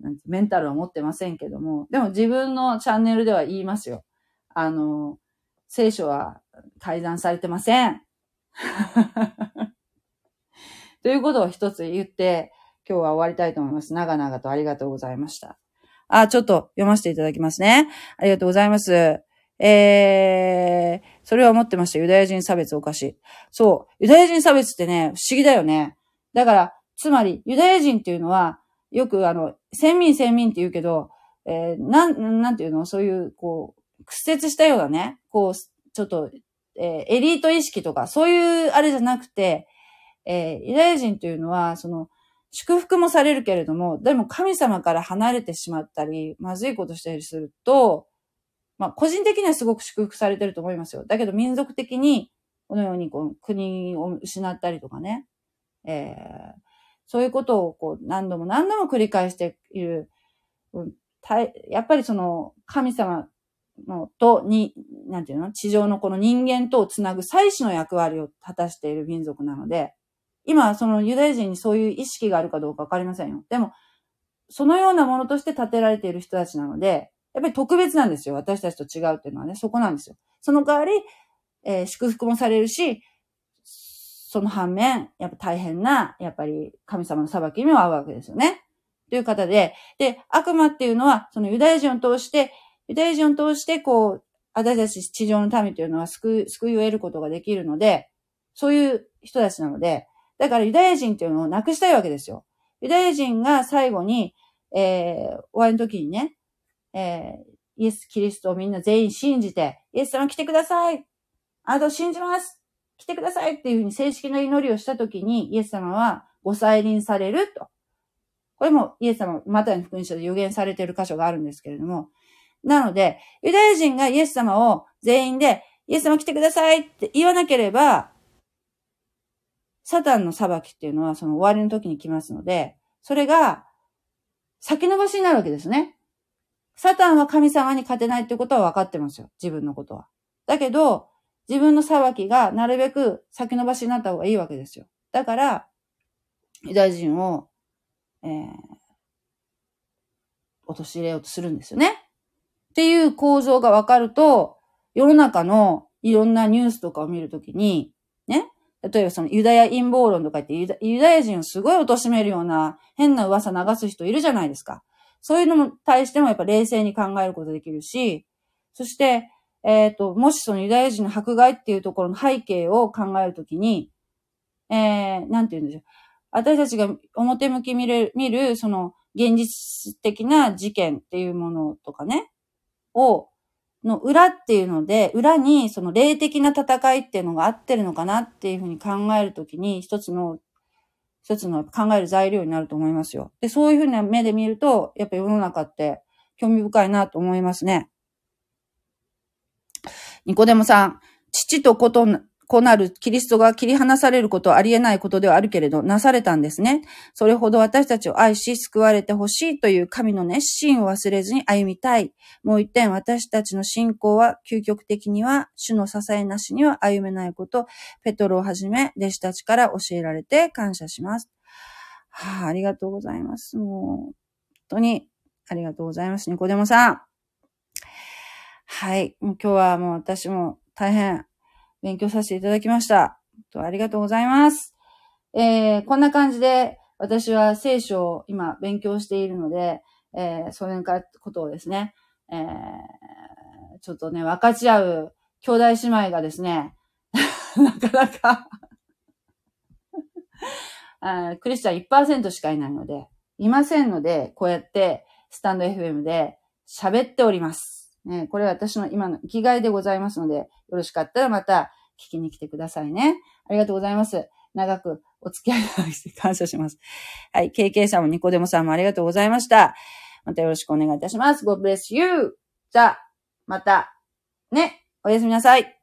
なんてメンタルは持ってませんけども、でも自分のチャンネルでは言いますよ。あの、聖書は改ざんされてません。*laughs* ということを一つ言って、今日は終わりたいと思います。長々とありがとうございました。あ、ちょっと読ませていただきますね。ありがとうございます。えー、それは思ってました。ユダヤ人差別おかしい。そう。ユダヤ人差別ってね、不思議だよね。だから、つまり、ユダヤ人っていうのは、よくあの、先民先民って言うけど、えー、なん、なんていうの？そういう、こう、屈折したようなね、こう、ちょっと、えー、エリート意識とか、そういうあれじゃなくて、えー、ユダヤ人というのは、その、祝福もされるけれども、でも神様から離れてしまったり、まずいことしたりすると、まあ、個人的にはすごく祝福されてると思いますよ。だけど民族的に、このようにこう国を失ったりとかね、えー、そういうことをこう何度も何度も繰り返している、うん、たやっぱりその神様のとに、なんていうの？地上のこの人間とをつなぐ祭祀の役割を果たしている民族なので、今、そのユダヤ人にそういう意識があるかどうかわかりませんよ。でも、そのようなものとして建てられている人たちなので、やっぱり特別なんですよ。私たちと違うっていうのはね、そこなんですよ。その代わり、えー、祝福もされるし、その反面、やっぱ大変な、やっぱり神様の裁きにも合うわけですよね。という方で、で、悪魔っていうのは、そのユダヤ人を通して、ユダヤ人を通して、こう、私たち地上の民というのは救い、救いを得ることができるので、そういう人たちなので、だからユダヤ人っていうのをなくしたいわけですよ。ユダヤ人が最後に、えー、終わりの時にね、えー、イエス・キリストをみんな全員信じて、イエス様来てくださいあなたを信じます来てくださいっていうふうに正式な祈りをした時に、イエス様はご再臨されると。これもイエス様、またの福音書で予言されている箇所があるんですけれども、なので、ユダヤ人がイエス様を全員で、イエス様来てくださいって言わなければ、サタンの裁きっていうのはその終わりの時に来ますので、それが先延ばしになるわけですね。サタンは神様に勝てないってことは分かってますよ。自分のことは。だけど、自分の裁きがなるべく先延ばしになった方がいいわけですよ。だから、ユダヤ人を、えー、陥れようとするんですよね。っていう構造が分かると、世の中のいろんなニュースとかを見るときに、ね、例えばそのユダヤ陰謀論とか言ってユダユダヤ人をすごい貶めるような変な噂流す人いるじゃないですか。そういうのも対してもやっぱ冷静に考えることできるし、そして、えっ、ー、と、もしそのユダヤ人の迫害っていうところの背景を考えるときに、えー、なんて言うんでしょう。私たちが表向き見る、見る、その現実的な事件っていうものとかね、を、の裏っていうので、裏にその霊的な戦いっていうのが合ってるのかなっていうふうに考えるときに、一つの、一つの考える材料になると思いますよ。で、そういうふうな目で見ると、やっぱ世の中って興味深いなと思いますね。ニコデモさん、父と子と子なるキリストが切り離されることはありえないことではあるけれど、なされたんですね。それほど私たちを愛し、救われてほしいという神の熱心を忘れずに歩みたい。もう一点、私たちの信仰は究極的には、主の支えなしには歩めないこと、ペトロをはじめ、弟子たちから教えられて感謝します。はあ、ありがとうございます。もう、本当に、ありがとうございます。ニコデモさん。はい。もう今日はもう私も大変勉強させていただきました。ありがとうございます。えー、こんな感じで、私は聖書を今勉強しているので、えー、それかことをですね、えー、ちょっとね、分かち合う兄弟姉妹がですね、*laughs* なかなか *laughs* あクリスチャン1%しかいないので、いませんので、こうやってスタンド FM で喋っております。ね、これは私の今の生きがいでございますので、よろしかったらまた聞きに来てくださいね。ありがとうございます。長くお付き合いいただき感謝します。はい。KK さんもニコデモさんもありがとうございました。またよろしくお願いいたします。God bless you! じゃあ、また、ね、おやすみなさい。